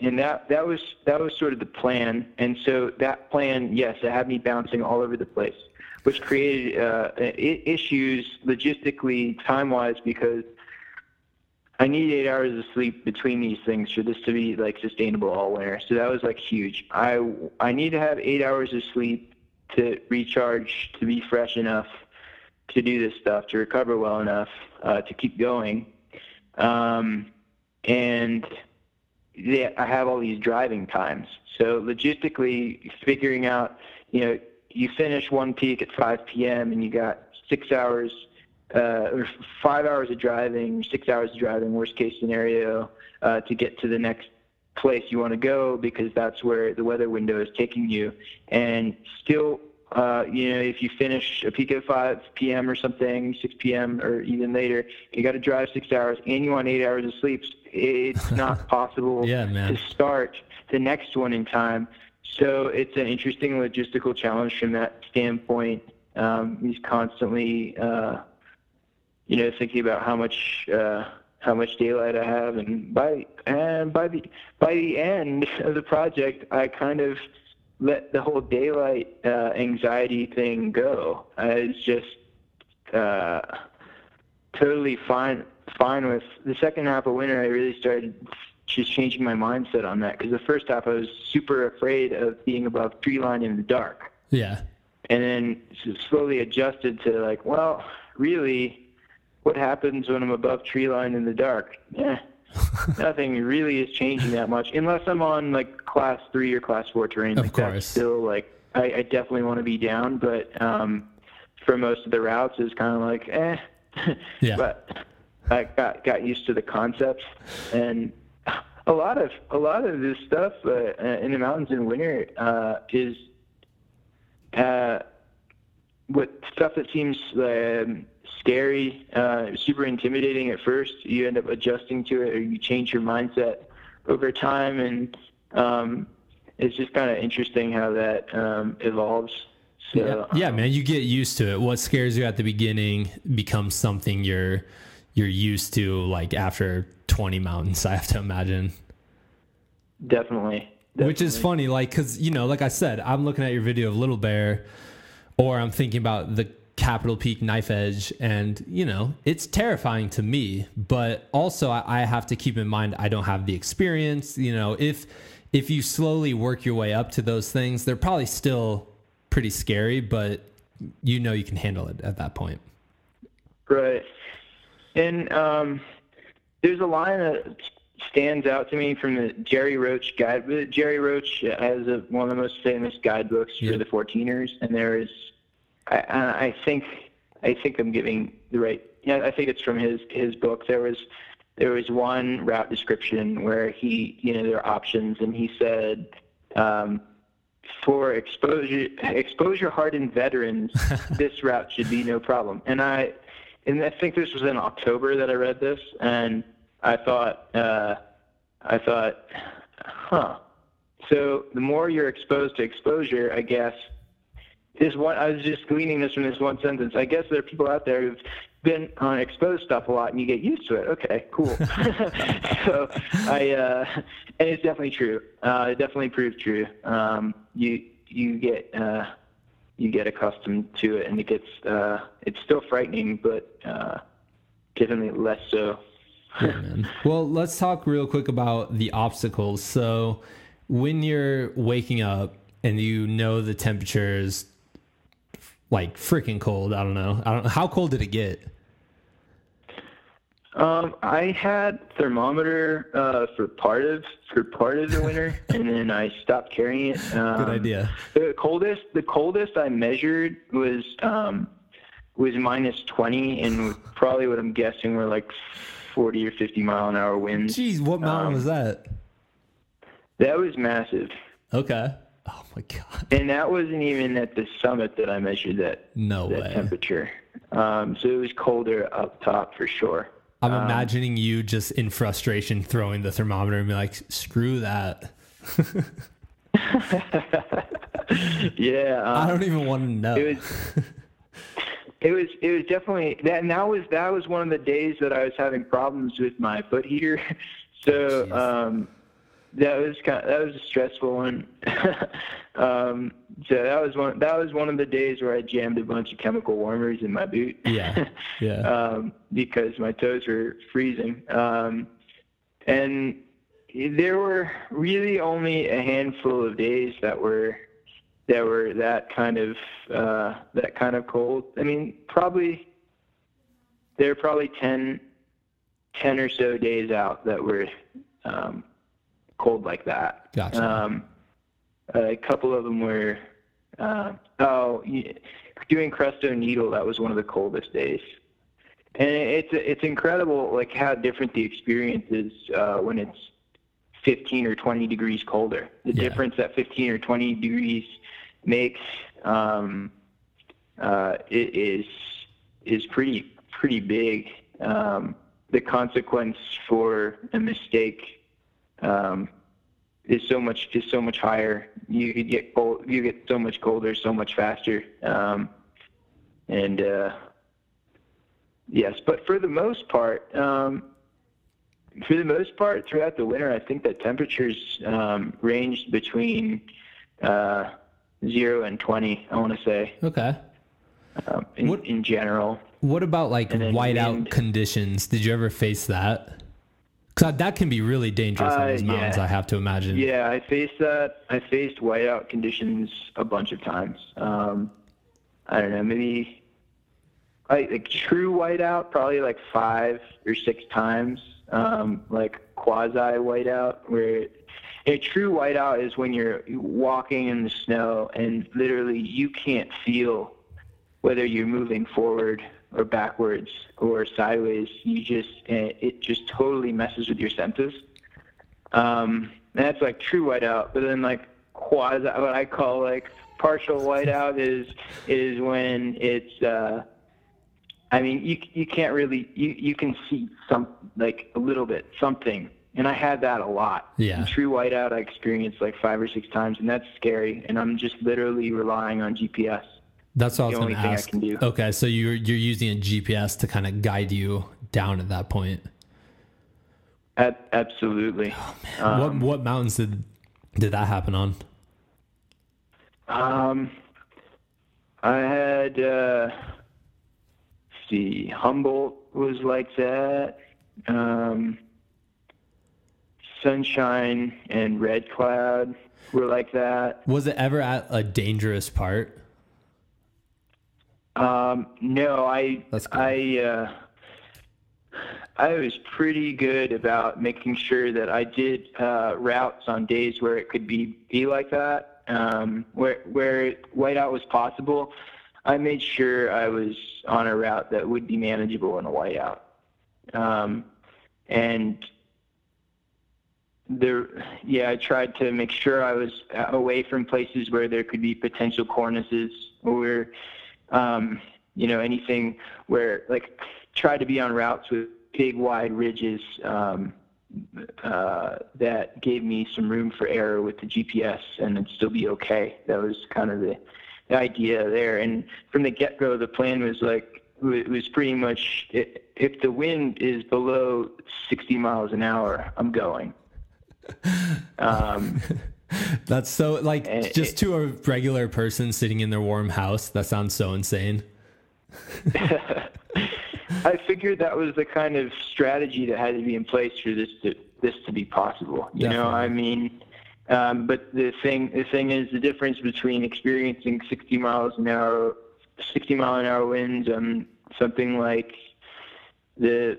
Speaker 2: and that that was that was sort of the plan. And so that plan, yes, it had me bouncing all over the place, which created uh, issues logistically, time wise, because I need eight hours of sleep between these things for this to be like sustainable all winter. So that was like huge. I I need to have eight hours of sleep to recharge, to be fresh enough to do this stuff, to recover well enough, uh, to keep going. Um, and yeah, I have all these driving times. So logistically, figuring out, you know, you finish one peak at 5 p.m. and you got six hours, uh, five hours of driving, six hours of driving, worst case scenario, uh, to get to the next place you want to go because that's where the weather window is taking you, and still uh, you know, if you finish a peak at 5 p.m. or something, 6 p.m. or even later, you got to drive six hours and you want eight hours of sleep. It's not possible
Speaker 1: yeah,
Speaker 2: to start the next one in time. So it's an interesting logistical challenge from that standpoint. Um, he's constantly, uh, you know, thinking about how much uh, how much daylight I have, and by and by the by the end of the project, I kind of let the whole daylight uh, anxiety thing go. I was just uh, totally fine fine with the second half of winter. I really started just changing my mindset on that because the first half I was super afraid of being above tree line in the dark.
Speaker 1: Yeah.
Speaker 2: And then slowly adjusted to like, well, really, what happens when I'm above tree line in the dark? Eh, nothing really is changing that much unless I'm on like class three or class four terrain.
Speaker 1: Of
Speaker 2: like
Speaker 1: course.
Speaker 2: That's still like I, I definitely want to be down, but um, for most of the routes, it's kind of like eh.
Speaker 1: Yeah.
Speaker 2: but I got got used to the concepts and a lot of a lot of this stuff uh, in the mountains in winter uh, is uh, what stuff that seems um, scary, uh, super intimidating at first. You end up adjusting to it, or you change your mindset over time, and um, it's just kind of interesting how that um, evolves. So,
Speaker 1: yeah, yeah, man, you get used to it. What scares you at the beginning becomes something you're you're used to like after 20 mountains, I have to imagine.
Speaker 2: Definitely.
Speaker 1: Which is funny, like, cause you know, like I said, I'm looking at your video of Little Bear, or I'm thinking about the Capitol Peak knife edge, and you know, it's terrifying to me. But also, I, I have to keep in mind I don't have the experience. You know, if if you slowly work your way up to those things, they're probably still pretty scary, but you know you can handle it at that point.
Speaker 2: Right. And um, there's a line that stands out to me from the Gerry Roach guide. Gerry Roach has a, one of the most famous guidebooks
Speaker 1: Yeah.
Speaker 2: for the 14ers, and there is, I, I think, I think I'm giving the right. Yeah, I think it's from his his book. There was there was one route description where he, you know, there are options, and he said. Um, for exposure exposure hardened veterans, this route should be no problem. And I and I think this was in October that I read this, and I thought, uh, I thought, huh. So the more you're exposed to exposure, I guess. This one, I was just gleaning this from this one sentence. I guess there are people out there who've been on exposed stuff a lot, and you get used to it. Okay, cool. so I, uh, and it's definitely true. Uh, it definitely proved true. Um, you you get uh, you get accustomed to it, and it gets uh, it's still frightening, but uh, definitely less so.
Speaker 1: Yeah. Well, let's talk real quick about the obstacles. So, when you're waking up and you know the temperature is like freaking cold, I don't know. I don't how cold did it get?
Speaker 2: Um, I had thermometer uh, for part of for part of the winter, and then I stopped carrying it. Um,
Speaker 1: Good idea.
Speaker 2: The coldest the coldest I measured was um, was minus twenty, and probably what I'm guessing were like forty or fifty mile an hour winds.
Speaker 1: Jeez, what mountain
Speaker 2: Um,
Speaker 1: was that?
Speaker 2: That was massive,
Speaker 1: Okay. Oh my god.
Speaker 2: and that wasn't even at the summit that I measured that
Speaker 1: No
Speaker 2: that
Speaker 1: way.
Speaker 2: temperature. Um, so it was colder up top for sure.
Speaker 1: I'm
Speaker 2: Um,
Speaker 1: imagining you just in frustration throwing the thermometer and be like, "Screw that."
Speaker 2: Yeah, um,
Speaker 1: I don't even want to know.
Speaker 2: it was it was it was definitely that and that was that was one of the days that I was having problems with my foot heater. So
Speaker 1: Jeez.
Speaker 2: um that was kind that was a stressful one. um so that was one that was one of the days where I jammed a bunch of chemical warmers in my boot.
Speaker 1: Yeah, yeah.
Speaker 2: um because my toes were freezing. Um and there were really only a handful of days that were that were that kind of uh, that kind of cold. I mean, probably there were probably 10, 10 or so days out that were um, cold like that.
Speaker 1: Gotcha.
Speaker 2: Um, a couple of them were uh, oh doing Crestone Needle. That was one of the coldest days. And it's it's incredible like how different the experience is uh, when it's 15 or 20 degrees colder. The
Speaker 1: Yeah.
Speaker 2: difference that 15 or 20 degrees makes um, uh, it is is pretty pretty big. Um, the consequence for a mistake um, is so much is so much higher. You get cold, you get so much colder so much faster. Um, and uh, yes, but for the most part, um, for the most part, throughout the winter, I think that temperatures um, ranged between uh, zero and twenty. I want to say.
Speaker 1: Okay.
Speaker 2: Um, in,
Speaker 1: What-
Speaker 2: in general,
Speaker 1: What about like whiteout conditions? Did you ever face that? Because that can be really dangerous on
Speaker 2: Uh,
Speaker 1: those mountains.
Speaker 2: yeah.
Speaker 1: I have to imagine.
Speaker 2: yeah, I faced that. I faced whiteout conditions a bunch of times. Um, I don't know, maybe like, like true whiteout, probably like five or six times. Um, like quasi whiteout, where a true whiteout is when you're walking in the snow and literally you can't feel whether you're moving forward or backwards or sideways. You just eh, it just totally messes with your senses. Um, and that's like true whiteout. But then like quasi, what I call like partial whiteout is is when it's. Uh, I mean, you you can't really you you can see some like a little bit something, and I had that a lot.
Speaker 1: Yeah.
Speaker 2: True whiteout I experienced like five or six times, and that's scary. And I'm just literally relying on GPS.
Speaker 1: That's what I was going to ask. Okay, so you're you're using a GPS to kind of guide you down at that point.
Speaker 2: Ab- absolutely. Um,
Speaker 1: what what mountains did did that happen on?
Speaker 2: Um, I had, uh, let's see, Humboldt was like that. Um, Sunshine and Red Cloud were like that.
Speaker 1: Was it ever at a dangerous part?
Speaker 2: Um, no, I,
Speaker 1: That's cool.
Speaker 2: I, uh, I was pretty good about making sure that I did uh, routes on days where it could be be like that, um, where where whiteout was possible. I made sure I was on a route that would be manageable in a whiteout, um, and there, yeah, I tried to make sure I was away from places where there could be potential cornices or, um, you know, anything where like try to be on routes with big wide ridges um, uh, that gave me some room for error with the GPS and it'd still be okay. That was kind of the, the idea there. And from the get go, the plan was like it was pretty much if the wind is below 60 miles an hour, I'm going. Um,
Speaker 1: That's so like
Speaker 2: Eh,
Speaker 1: just to a regular person sitting in their warm house. That sounds so insane.
Speaker 2: I figured that was the kind of strategy that had to be in place for this to this to be possible. You know, I mean, um, but the thing the thing is the difference between experiencing 60 miles an hour, 60 mile an hour winds on something like the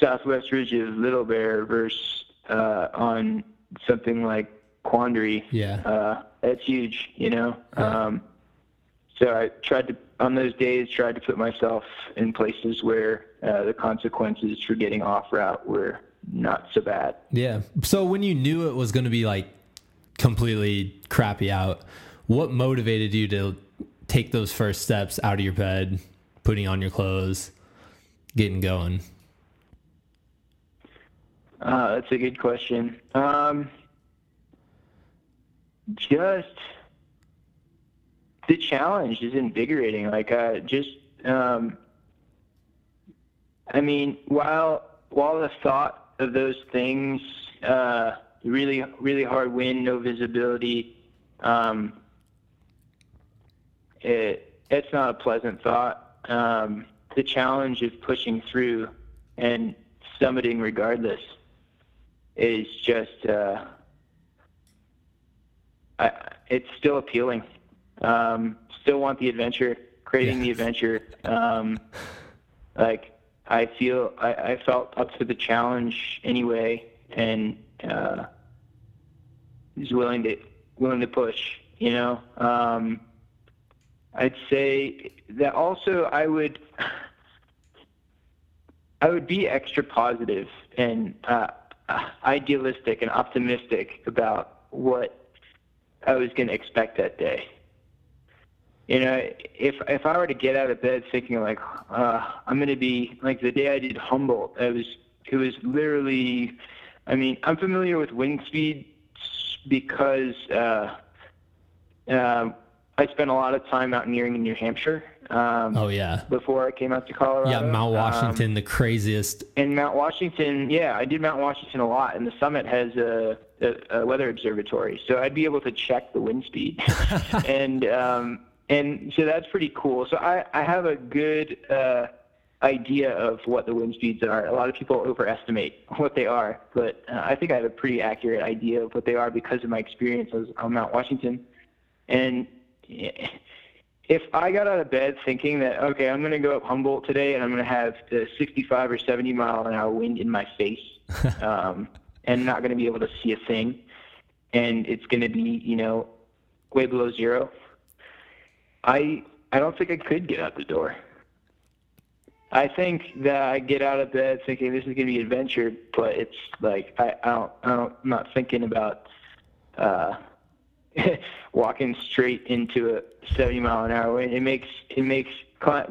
Speaker 2: southwest ridge of Little Bear versus uh, on something like Quandary.
Speaker 1: Yeah.
Speaker 2: Uh, that's huge. You know.
Speaker 1: Yeah.
Speaker 2: Um, so I tried to, on those days, tried to put myself in places where uh, the consequences for getting off route were not so bad.
Speaker 1: Yeah. So when you knew it was going to be like completely crappy out, what motivated you to take those first steps out of your bed, putting on your clothes, getting going?
Speaker 2: Uh, that's a good question. Um, just the challenge is invigorating. Like, uh, just, um, I mean, while while the thought of those things, uh, really really hard wind, no visibility, um, it it's not a pleasant thought. Um, the challenge of pushing through and summiting regardless is just uh, I, it's still appealing. Um, still want the adventure, creating the adventure. Um, like I feel I, I felt up to the challenge anyway, and uh, is willing to willing to push. You know, um, I'd say that also I would I would be extra positive and uh, idealistic and optimistic about what I was going to expect that day. you know, if if I were to get out of bed thinking like uh, I'm gonna be like the day I did Humboldt, it was it was literally, I mean, I'm familiar with wind speed because uh, uh, I spent a lot of time mountaineering in New Hampshire. Um,
Speaker 1: Oh yeah.
Speaker 2: Before I came out to Colorado.
Speaker 1: Yeah, Mount
Speaker 2: Um,
Speaker 1: Washington, the craziest.
Speaker 2: and Mount Washington, yeah, I did Mount Washington a lot, and the summit has a, a, a weather observatory, so I'd be able to check the wind speed, and um, and so that's pretty cool. So I I have a good uh, idea of what the wind speeds are. A lot of people overestimate what they are, but uh, I think I have a pretty accurate idea of what they are because of my experiences on Mount Washington, and. If I got out of bed thinking that okay, I'm going to go up Humboldt today and I'm going to have the 65 or 70 mile an hour wind in my face, um, and not going to be able to see a thing, and it's going to be you know way below zero, I I don't think I could get out the door. I think that I get out of bed thinking this is going to be adventure, but it's like I, I don't I don't I'm not thinking about. Uh, walking straight into a 70 mile an hour wind. It makes it makes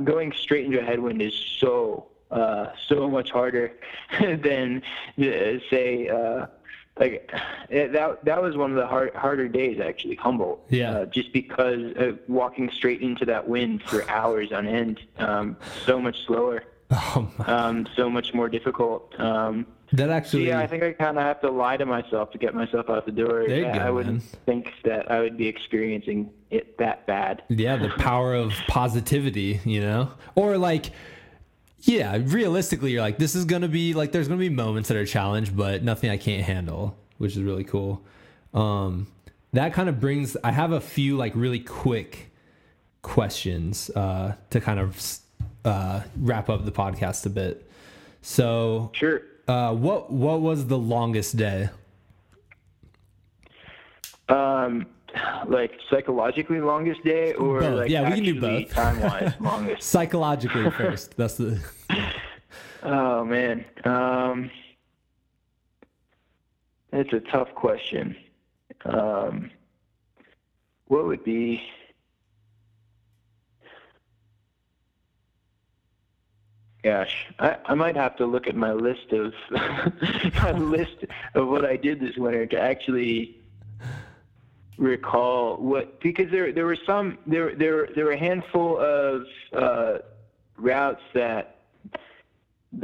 Speaker 2: going straight into a headwind is so uh, so much harder than uh, say uh, like it, that that was one of the hard, harder days actually Humboldt.
Speaker 1: Yeah.
Speaker 2: Uh, just because uh, walking straight into that wind for hours on end, um, so much slower,
Speaker 1: Oh
Speaker 2: um, so much more difficult. Um,
Speaker 1: That actually.
Speaker 2: yeah, I think I kind of have to lie to myself to get myself out the door.
Speaker 1: There you
Speaker 2: I,
Speaker 1: go,
Speaker 2: I wouldn't
Speaker 1: man.
Speaker 2: think that I would be experiencing it that bad.
Speaker 1: Yeah, the power of positivity, you know? Or like yeah, realistically you're like this is going to be like there's going to be moments that are challenged, but nothing I can't handle, which is really cool. Um that kind of brings I have a few like really quick questions uh to kind of uh wrap up the podcast a bit. So,
Speaker 2: Sure.
Speaker 1: uh what what was the longest day?
Speaker 2: Um, like psychologically longest day, or
Speaker 1: Both.
Speaker 2: like
Speaker 1: Yeah, we can do both.
Speaker 2: time wise longest.
Speaker 1: Psychologically first. That's the
Speaker 2: Oh man, um, that's a tough question. Um, what would be? Gosh, I, I might have to look at my list of my list of what I did this winter to actually recall what because there there were some there there there were a handful of uh, routes that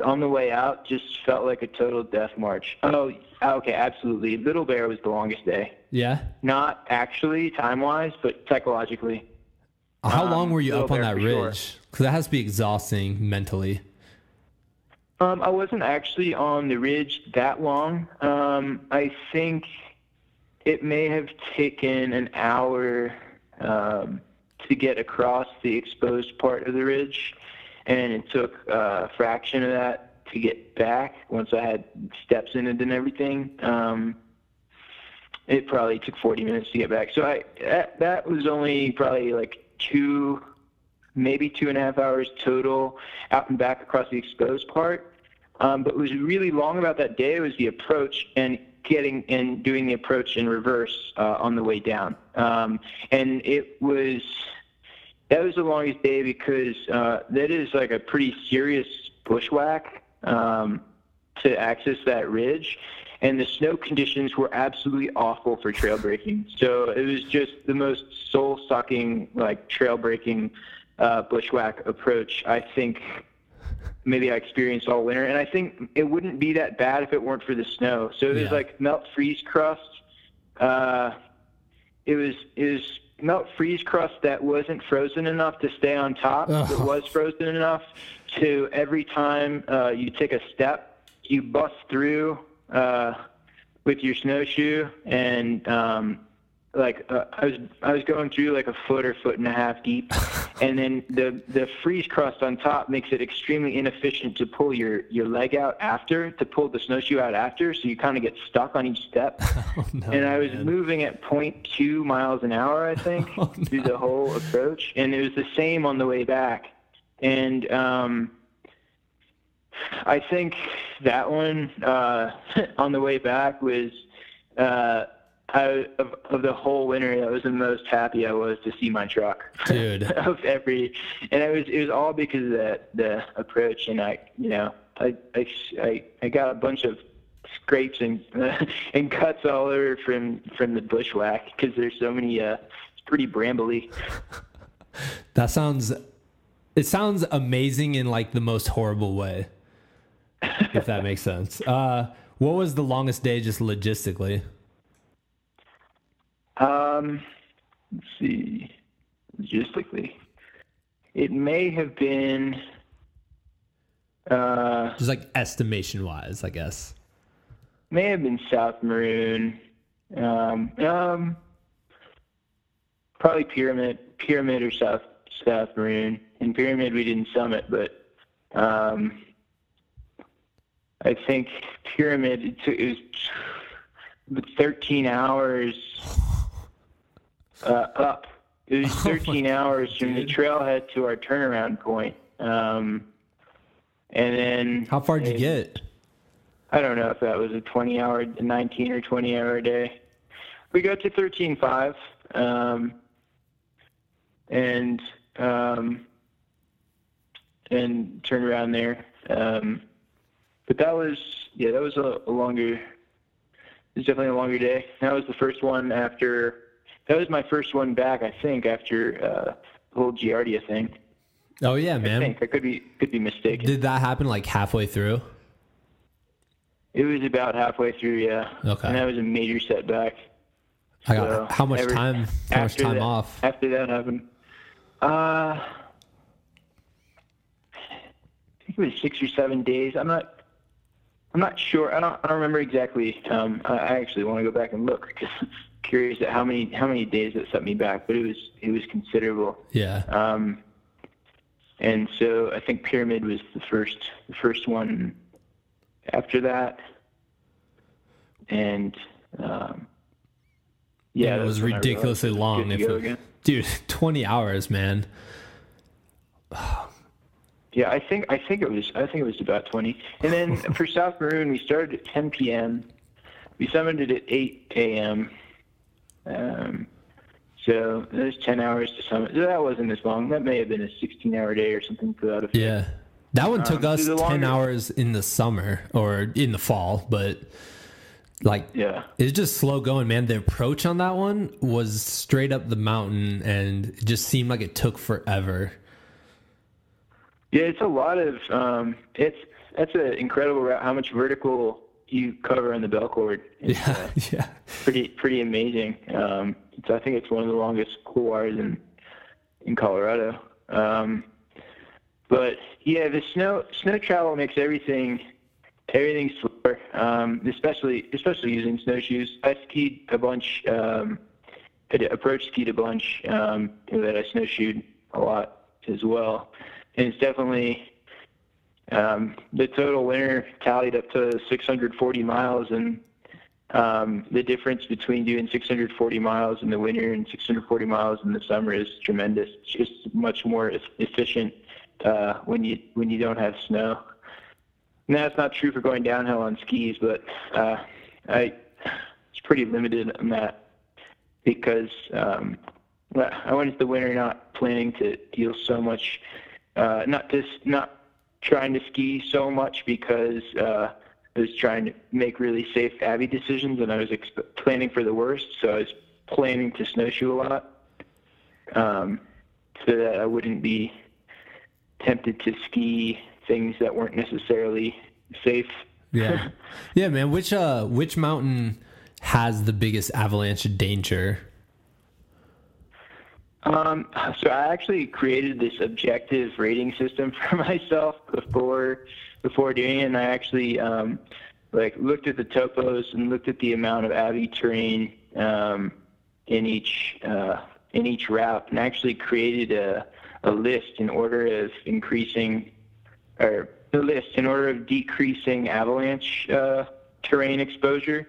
Speaker 2: on the way out just felt like a total death march. Oh, okay, absolutely. Little Bear was the longest day.
Speaker 1: Yeah.
Speaker 2: Not actually time wise, but psychologically.
Speaker 1: How
Speaker 2: Um,
Speaker 1: long were you
Speaker 2: Little
Speaker 1: up on
Speaker 2: Bear
Speaker 1: that
Speaker 2: for sure.
Speaker 1: ridge? Because that has to be exhausting mentally.
Speaker 2: Um, I wasn't actually on the ridge that long. Um, I think it may have taken an hour um, to get across the exposed part of the ridge, and it took a fraction of that to get back once I had steps in it and everything. Um, it probably took 40 minutes to get back. So I that, that was only probably like two, maybe two and a half hours total out and back across the exposed part. Um, but what was really long about that day was the approach and getting and doing the approach in reverse uh, on the way down. Um, and it was that was the longest day because uh, that is like a pretty serious bushwhack um, to access that ridge. And the snow conditions were absolutely awful for trail breaking. So it was just the most soul sucking, like trail breaking uh, bushwhack approach I think maybe I experienced all winter. And I think it wouldn't be that bad if it weren't for the snow. So it was
Speaker 1: Yeah.
Speaker 2: like melt freeze crust. Uh, it was it was melt freeze crust that wasn't frozen enough to stay on top. It was frozen enough to every time uh, you take a step, you bust through uh, with your snowshoe and um, like uh, I was I was going through like a foot or foot and a half deep, and then the the freeze crust on top makes it extremely inefficient to pull your your leg out after to pull the snowshoe out after, so you kind of get stuck on each step.
Speaker 1: Oh, no,
Speaker 2: and I was
Speaker 1: man.
Speaker 2: moving at 0.2 miles an hour, I think,
Speaker 1: Oh,
Speaker 2: through the whole approach, and it was the same on the way back. And um, I think that one uh, on the way back was uh, I, of, of the whole winter, that was the most happy I was to see my truck.
Speaker 1: Dude.
Speaker 2: of every, and it was it was all because of the the approach, and I you know I I I, I got a bunch of scrapes and and cuts all over from from the bushwhack because there's so many. Uh, it's pretty brambly.
Speaker 1: That sounds. It sounds amazing in like the most horrible way. if that makes sense. Uh, what was the longest day, just logistically?
Speaker 2: Um, let's see. Logistically, it may have been. Uh,
Speaker 1: Just like estimation wise, I guess.
Speaker 2: may have been South Maroon. Um, um, probably Pyramid, Pyramid or South South Maroon. In Pyramid, we didn't summit, but um, I think Pyramid it, took, it was 13 hours uh, up. It was 13 hours from the trailhead to our turnaround point. Um, and then
Speaker 1: How far did you get?
Speaker 2: I don't know if that was a 20 hour, 19 or 20 hour day. We got to 13.5, um, and, um, and turned around there. Um, but that was, yeah, that was a, a longer, it was definitely a longer day. That was the first one after, that was my first one back, I think, after, uh, the whole Giardia thing.
Speaker 1: Oh yeah, man.
Speaker 2: I think I could be, could be mistaken.
Speaker 1: Did that happen like halfway through?
Speaker 2: It was about halfway through, yeah.
Speaker 1: Okay.
Speaker 2: And that was a major setback.
Speaker 1: I got
Speaker 2: So,
Speaker 1: how much
Speaker 2: every-
Speaker 1: time? How much time
Speaker 2: that-
Speaker 1: off?
Speaker 2: After that happened, uh, I think it was six or seven days. I'm not. I'm not sure. I don't. I don't remember exactly. Um, I, I actually want to go back and look because curious at how many how many days that set me back. But it was it was considerable.
Speaker 1: Yeah.
Speaker 2: Um, and so I think Pyramid was the first the first one after that, and um, yeah,
Speaker 1: it was
Speaker 2: that's when I realized
Speaker 1: ridiculously
Speaker 2: it
Speaker 1: long. If it- dude, twenty hours, man.
Speaker 2: Yeah, I think I think it was I think it was about twenty. And then for South Maroon, we started at 10 p.m. We summited at 8 a.m. Um, so was 10 hours to summit. That wasn't as long. That may have been a 16-hour day or something to that effect.
Speaker 1: Yeah. That one took
Speaker 2: Um,
Speaker 1: us
Speaker 2: so
Speaker 1: 10
Speaker 2: longer-
Speaker 1: hours in the summer or in the fall, but like
Speaker 2: Yeah.
Speaker 1: it's just slow going, man. The approach on that one was straight up the mountain and it just seemed like it took forever.
Speaker 2: Yeah, it's a lot of um, it's that's an incredible route. How much vertical you cover in the Bell Cord? It's,
Speaker 1: Yeah.
Speaker 2: uh,
Speaker 1: Yeah.
Speaker 2: pretty pretty amazing. Um, I think it's one of the longest couloirs in in Colorado. Um, but yeah, the snow snow travel makes everything everything slower. Um, especially especially using snowshoes. I skied a bunch. Um, approach skied a bunch um, that I snowshoed a lot as well, and it's definitely um, the total winter tallied up to 640 miles, and um, the difference between doing 640 miles in the winter and 640 miles in the summer is tremendous. It's just much more efficient uh, when you when you don't have snow. And that's not true for going downhill on skis, but uh, I it's pretty limited on that because um, I went into the winter not planning to deal so much, uh, not just not trying to ski so much because uh, I was trying to make really safe avy decisions, and I was exp- planning for the worst. So I was planning to snowshoe a lot, um, so that I wouldn't be tempted to ski things that weren't necessarily safe.
Speaker 1: Yeah. yeah, man. Which uh which mountain has the biggest avalanche danger?
Speaker 2: Um, so I actually created this objective rating system for myself before before doing it, and I actually um, like looked at the topos and looked at the amount of avy terrain um, in each uh, in each route, and actually created a a list in order of increasing or a list in order of decreasing avalanche uh, terrain exposure,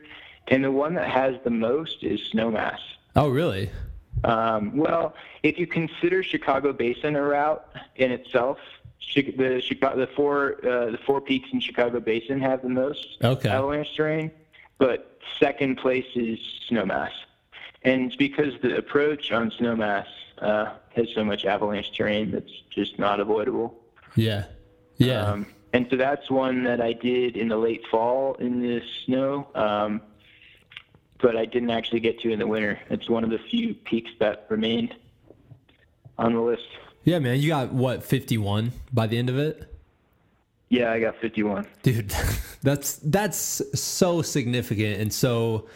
Speaker 2: and the one that has the most is Snowmass.
Speaker 1: Oh, really?
Speaker 2: Um, well, if you consider Chicago Basin a route in itself, the Chicago, the four uh, the four peaks in Chicago Basin have the most
Speaker 1: Okay.
Speaker 2: avalanche terrain. but second place is Snowmass. And it's because the approach on Snowmass uh, has so much avalanche terrain that's just not avoidable.
Speaker 1: Yeah. Yeah.
Speaker 2: Um, and so that's one that I did in the late fall in the snow, um, but I didn't actually get to in the winter. It's one of the few peaks that remained on the list.
Speaker 1: yeah, man. You got what, 51 by the end of it?
Speaker 2: Yeah, I got 51.
Speaker 1: Dude, that's that's so significant and so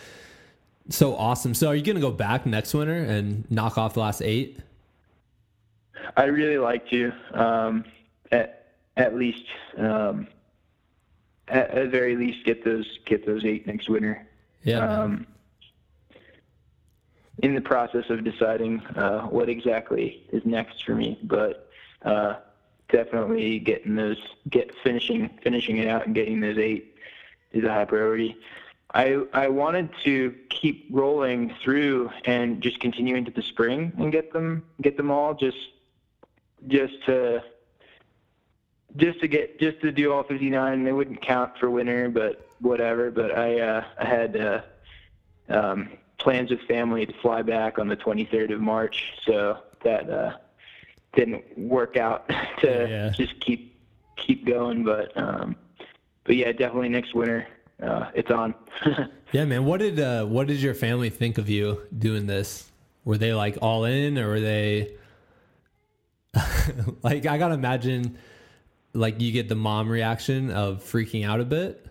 Speaker 1: so awesome. So are you gonna go back next winter and knock off the last eight?
Speaker 2: I really like to, um, at at least, um, at, at very least, get those get those eight next winter.
Speaker 1: Yeah.
Speaker 2: Um, in the process of deciding uh, what exactly is next for me, but uh, definitely getting those, get finishing finishing it out and getting those eight is a high priority. I I wanted to keep rolling through and just continue into the spring and get them get them all just just to just to get just to do all 59 they wouldn't count for winter but whatever but i uh i had uh um plans with family to fly back on the 23rd of march so that uh didn't work out to
Speaker 1: Yeah.
Speaker 2: just keep keep going but um but yeah definitely next winter uh it's on
Speaker 1: Yeah, man. What did uh, what did your family think of you doing this? Were they like all in, or were they like? I gotta imagine, like you get the mom reaction of freaking out a bit.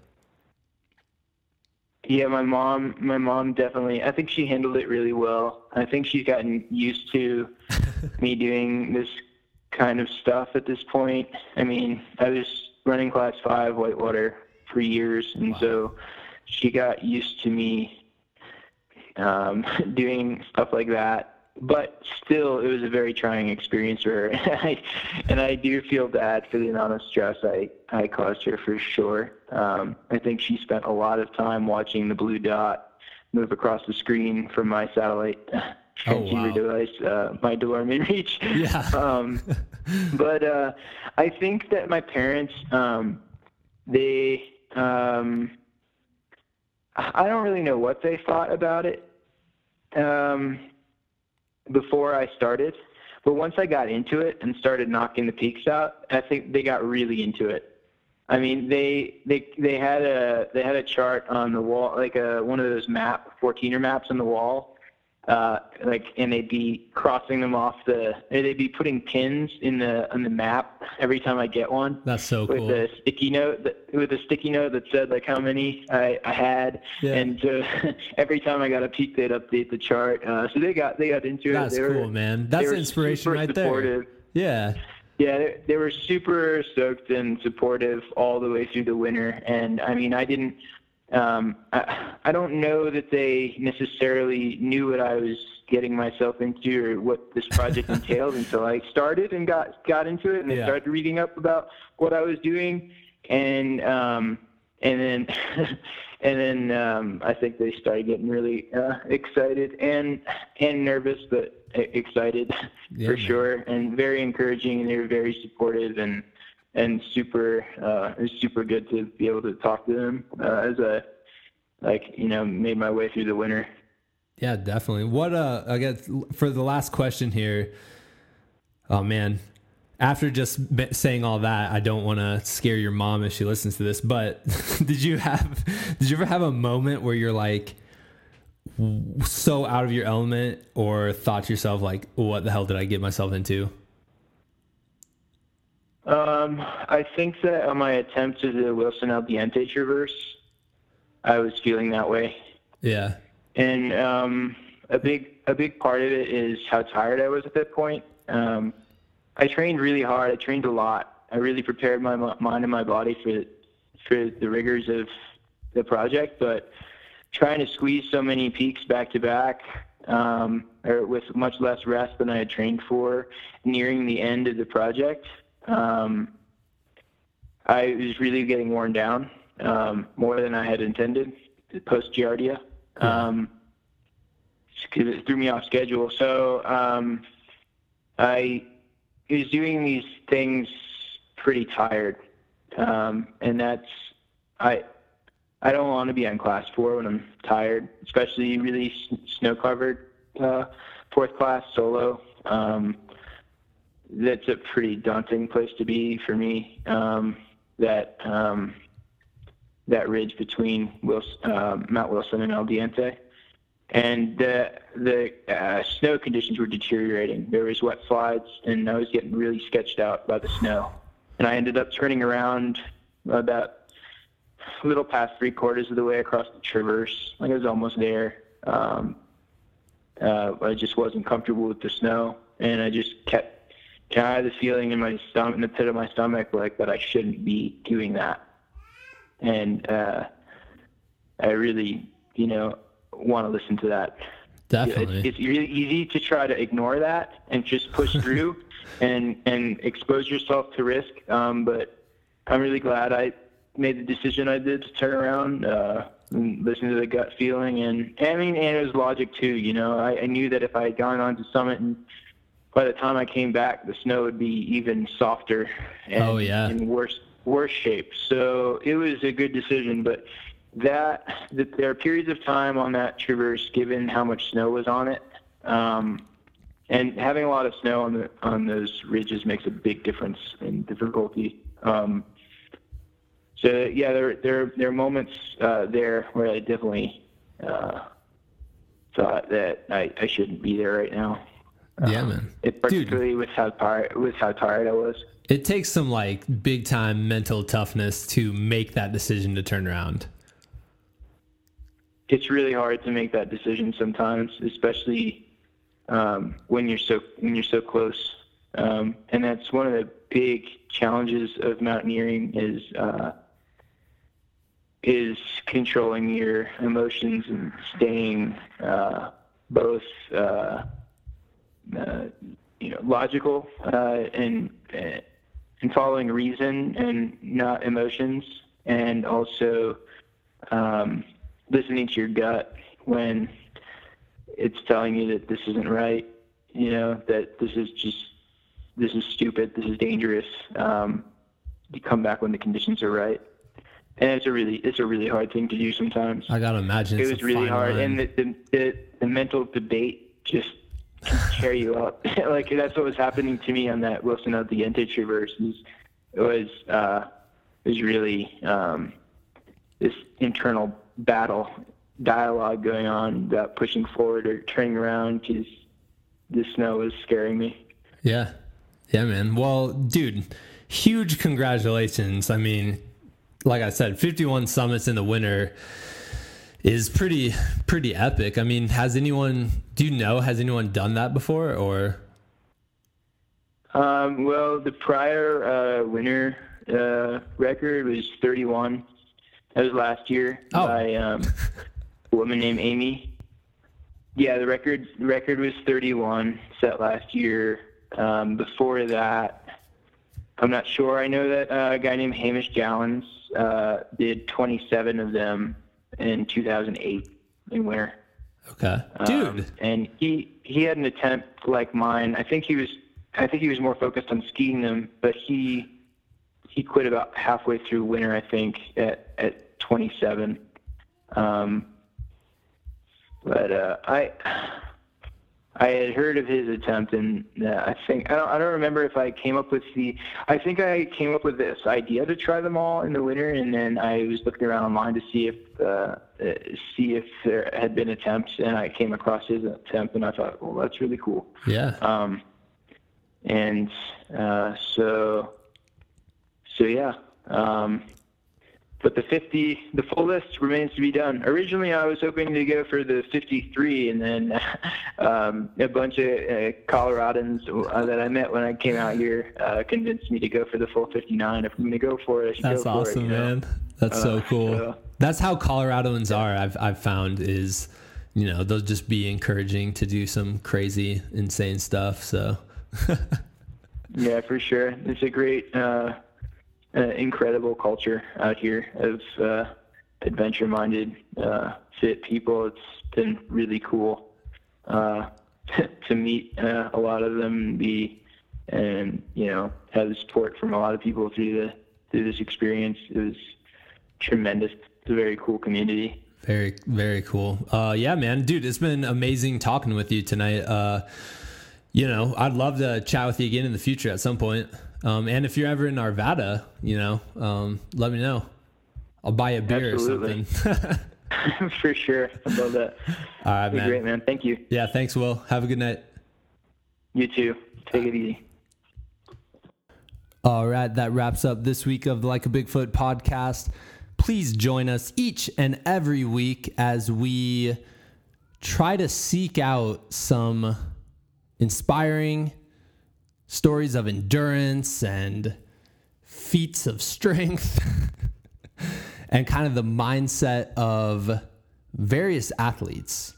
Speaker 2: Yeah, my mom, my mom definitely. I think she handled it really well. I think she's gotten used to me doing this kind of stuff at this point. I mean, I was running class five whitewater for years, and so she got used to me um, doing stuff like that. But still, it was a very trying experience for her, and I do feel bad for the amount of stress I I caused her for sure. Um, I think she spent a lot of time watching the blue dot move across the screen from my satellite transceiver
Speaker 1: wow.
Speaker 2: device, uh, my DeLorme Reach.
Speaker 1: Yeah.
Speaker 2: Um, but uh, I think that my parents, um, they, um, I don't really know what they thought about it um, before I started. But once I got into it and started knocking the peaks out, I think they got really into it. I mean, they they they had a they had a chart on the wall, like a one of those map 14er maps on the wall, uh, like, and they'd be crossing them off the, they'd be putting pins in the on the map every time I get one
Speaker 1: That's so
Speaker 2: with
Speaker 1: cool.
Speaker 2: a sticky note that, with a sticky note that said like how many I, I had
Speaker 1: Yeah.
Speaker 2: and so every time I got a peak they'd update the chart uh, so they got they got into it
Speaker 1: That's
Speaker 2: they were,
Speaker 1: cool, man. That's inspiration right there. Yeah.
Speaker 2: Yeah, they, they were super stoked and supportive all the way through the winter. And I mean, I didn't, um, I, I don't know that they necessarily knew what I was getting myself into or what this project entailed until I started and got got into it and they
Speaker 1: Yeah.
Speaker 2: started reading up about what I was doing. And um, and then and then um, I think they started getting really uh, excited and and nervous, but e- excited
Speaker 1: Yeah,
Speaker 2: for
Speaker 1: man.
Speaker 2: sure, and very encouraging, and they were very supportive and and super. Uh, it was super good to be able to talk to them uh, as I like you know made my way through the winter.
Speaker 1: Yeah, definitely. What uh I guess for the last question here. Oh man. After just saying all that, I don't want to scare your mom if she listens to this, but did you have did you ever have a moment where you're like so out of your element or thought to yourself like what the hell did I get myself into?
Speaker 2: Um, I think that on my attempt to the Wilson El Diente Traverse, I was feeling that way.
Speaker 1: Yeah.
Speaker 2: and um, a big a big part of it is how tired I was at that point. Um, I trained really hard. I trained a lot. I really prepared my mind and my body for for the rigors of the project. But trying to squeeze so many peaks back to back, um, or with much less rest than I had trained for, nearing the end of the project, um, I was really getting worn down um, more than I had intended post Giardia. Um, because it threw me off schedule. So um, I was doing these things pretty tired, um, and that's I I don't want to be on class four when I'm tired, especially really snow covered uh, fourth class solo. Um, that's a pretty daunting place to be for me. Um, that um, that ridge between Wilson, uh, Mount Wilson and El Diente, and the the uh, snow conditions were deteriorating. There was wet slides, and I was getting really sketched out by the snow. And I ended up turning around about a little past three quarters of the way across the traverse. Like I was almost there. Um, uh, I just wasn't comfortable with the snow, and I just kept kind of the feeling in my stomach, in the pit of my stomach, like that I shouldn't be doing that. And uh, I really, you know, want to listen to that.
Speaker 1: Definitely,
Speaker 2: it's, it's really easy to try to ignore that and just push through and and expose yourself to risk. Um, but I'm really glad I made the decision I did to turn around. Uh, and listen to the gut feeling and I mean and it was logic too, you know. I, I knew that if I had gone on to summit and by the time I came back the snow would be even softer and
Speaker 1: oh, yeah.
Speaker 2: in worse worse shape. So it was a good decision, but that, that there are periods of time on that traverse given how much snow was on it. Um, and having a lot of snow on the on those ridges makes a big difference in difficulty. Um, so yeah, there there there are moments uh, there where I definitely uh, thought that I, I shouldn't be there right now.
Speaker 1: Yeah, um, man.
Speaker 2: It particularly Dude, with how tired with how tired I was.
Speaker 1: It takes some like big time mental toughness to make that decision to turn around.
Speaker 2: It's really hard to make that decision sometimes, especially um, when you're so when you're so close. Um, and that's one of the big challenges of mountaineering is uh, is controlling your emotions and staying uh, both uh, uh, you know logical uh, and and following reason and not emotions, and also um, listening to your gut when it's telling you that this isn't right. You know that this is just this is stupid. This is dangerous. Um, you come back when the conditions are right and it's a really it's a really hard thing to do sometimes.
Speaker 1: I gotta imagine
Speaker 2: it was really hard, line. and the, the, the the mental debate just tear you up. like that's what was happening to me on that Wilson El Diente traverse. It was uh, it was really um, this internal battle dialogue going on about pushing forward or turning around because the snow was scaring me.
Speaker 1: Yeah, yeah, man. Well, dude, huge congratulations. I mean, like I said, 51 summits in the winter is pretty pretty epic. I mean, has anyone do you know has anyone done that before or
Speaker 2: um, well, the prior uh, winter uh, record was 31. That was last year oh. by um, a woman named Amy. Yeah, the record record was 31 set last year. Um, before that, I'm not sure. I know that uh, a guy named Hamish Gallons uh, did 27 of them in 2008 in winter.
Speaker 1: Okay, um, dude. Um,
Speaker 2: and he he had an attempt like mine. I think he was I think he was more focused on skiing them, but he he quit about halfway through winter. I think at at 27. Um, but uh, I I had heard of his attempt, and uh, I think I don't, I don't remember if I came up with the. I think I came up with this idea to try them all in the winter, and then I was looking around online to see if uh, uh, see if there had been attempts, and I came across his attempt, and I thought, well, that's really cool.
Speaker 1: Yeah.
Speaker 2: Um, and uh, so, so yeah. Um, but the 50, the full list remains to be done. Originally, I was hoping to go for the 53, and then um, a bunch of uh, Coloradans uh, that I met when I came out here uh, convinced me to go for the full 59. If I'm going to go for it,
Speaker 1: That's
Speaker 2: go
Speaker 1: for awesome,
Speaker 2: it.
Speaker 1: Man. That's so uh, cool. So, That's how Coloradans are. I've I've found is, you know, they'll just be encouraging to do some crazy, insane stuff. So.
Speaker 2: yeah, for sure. It's a great uh, incredible culture out here of uh, adventure-minded, uh, fit people. It's been really cool uh, to meet uh, a lot of them and be, and you know, have the support from a lot of people through the through this experience. It was tremendous. it's a very cool community.
Speaker 1: Very, very cool. Uh, yeah, man, dude, it's been amazing talking with you tonight. Uh, you know, I'd love to chat with you again in the future at some point. Um, and if you're ever in Arvada, you know, um, let me know. I'll buy a beer Absolutely. or something.
Speaker 2: For sure. I love that.
Speaker 1: All right, man.
Speaker 2: Great, man. Thank you.
Speaker 1: Yeah, thanks, Will. Have a good night.
Speaker 2: You too. Take it easy.
Speaker 1: All right, that wraps up this week of the Like a Bigfoot podcast. Please join us each and every week as we try to seek out some inspiring stories of endurance and feats of strength and kind of the mindset of various athletes.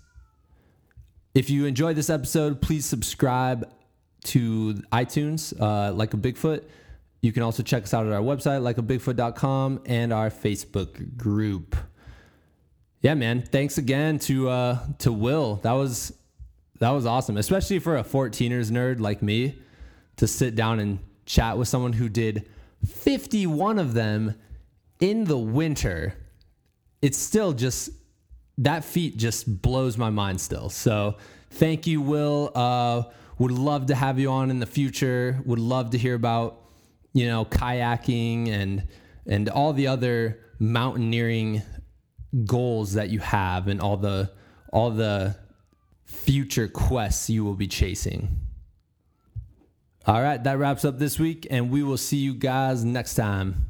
Speaker 1: If you enjoyed this episode, please subscribe to iTunes, uh, like a Bigfoot. You can also check us out at our website, likeabigfoot.com, and our Facebook group. Yeah, man. Thanks again to uh, to Will. That was that was awesome, especially for a 14ers nerd like me to sit down and chat with someone who did 51 of them in the winter. It's still just that feat just blows my mind still. So thank you, Will. Uh, would love to have you on in the future. Would love to hear about you know kayaking and and all the other mountaineering goals that you have and all the all the future quests you will be chasing. All right, that wraps up this week, and we will see you guys next time.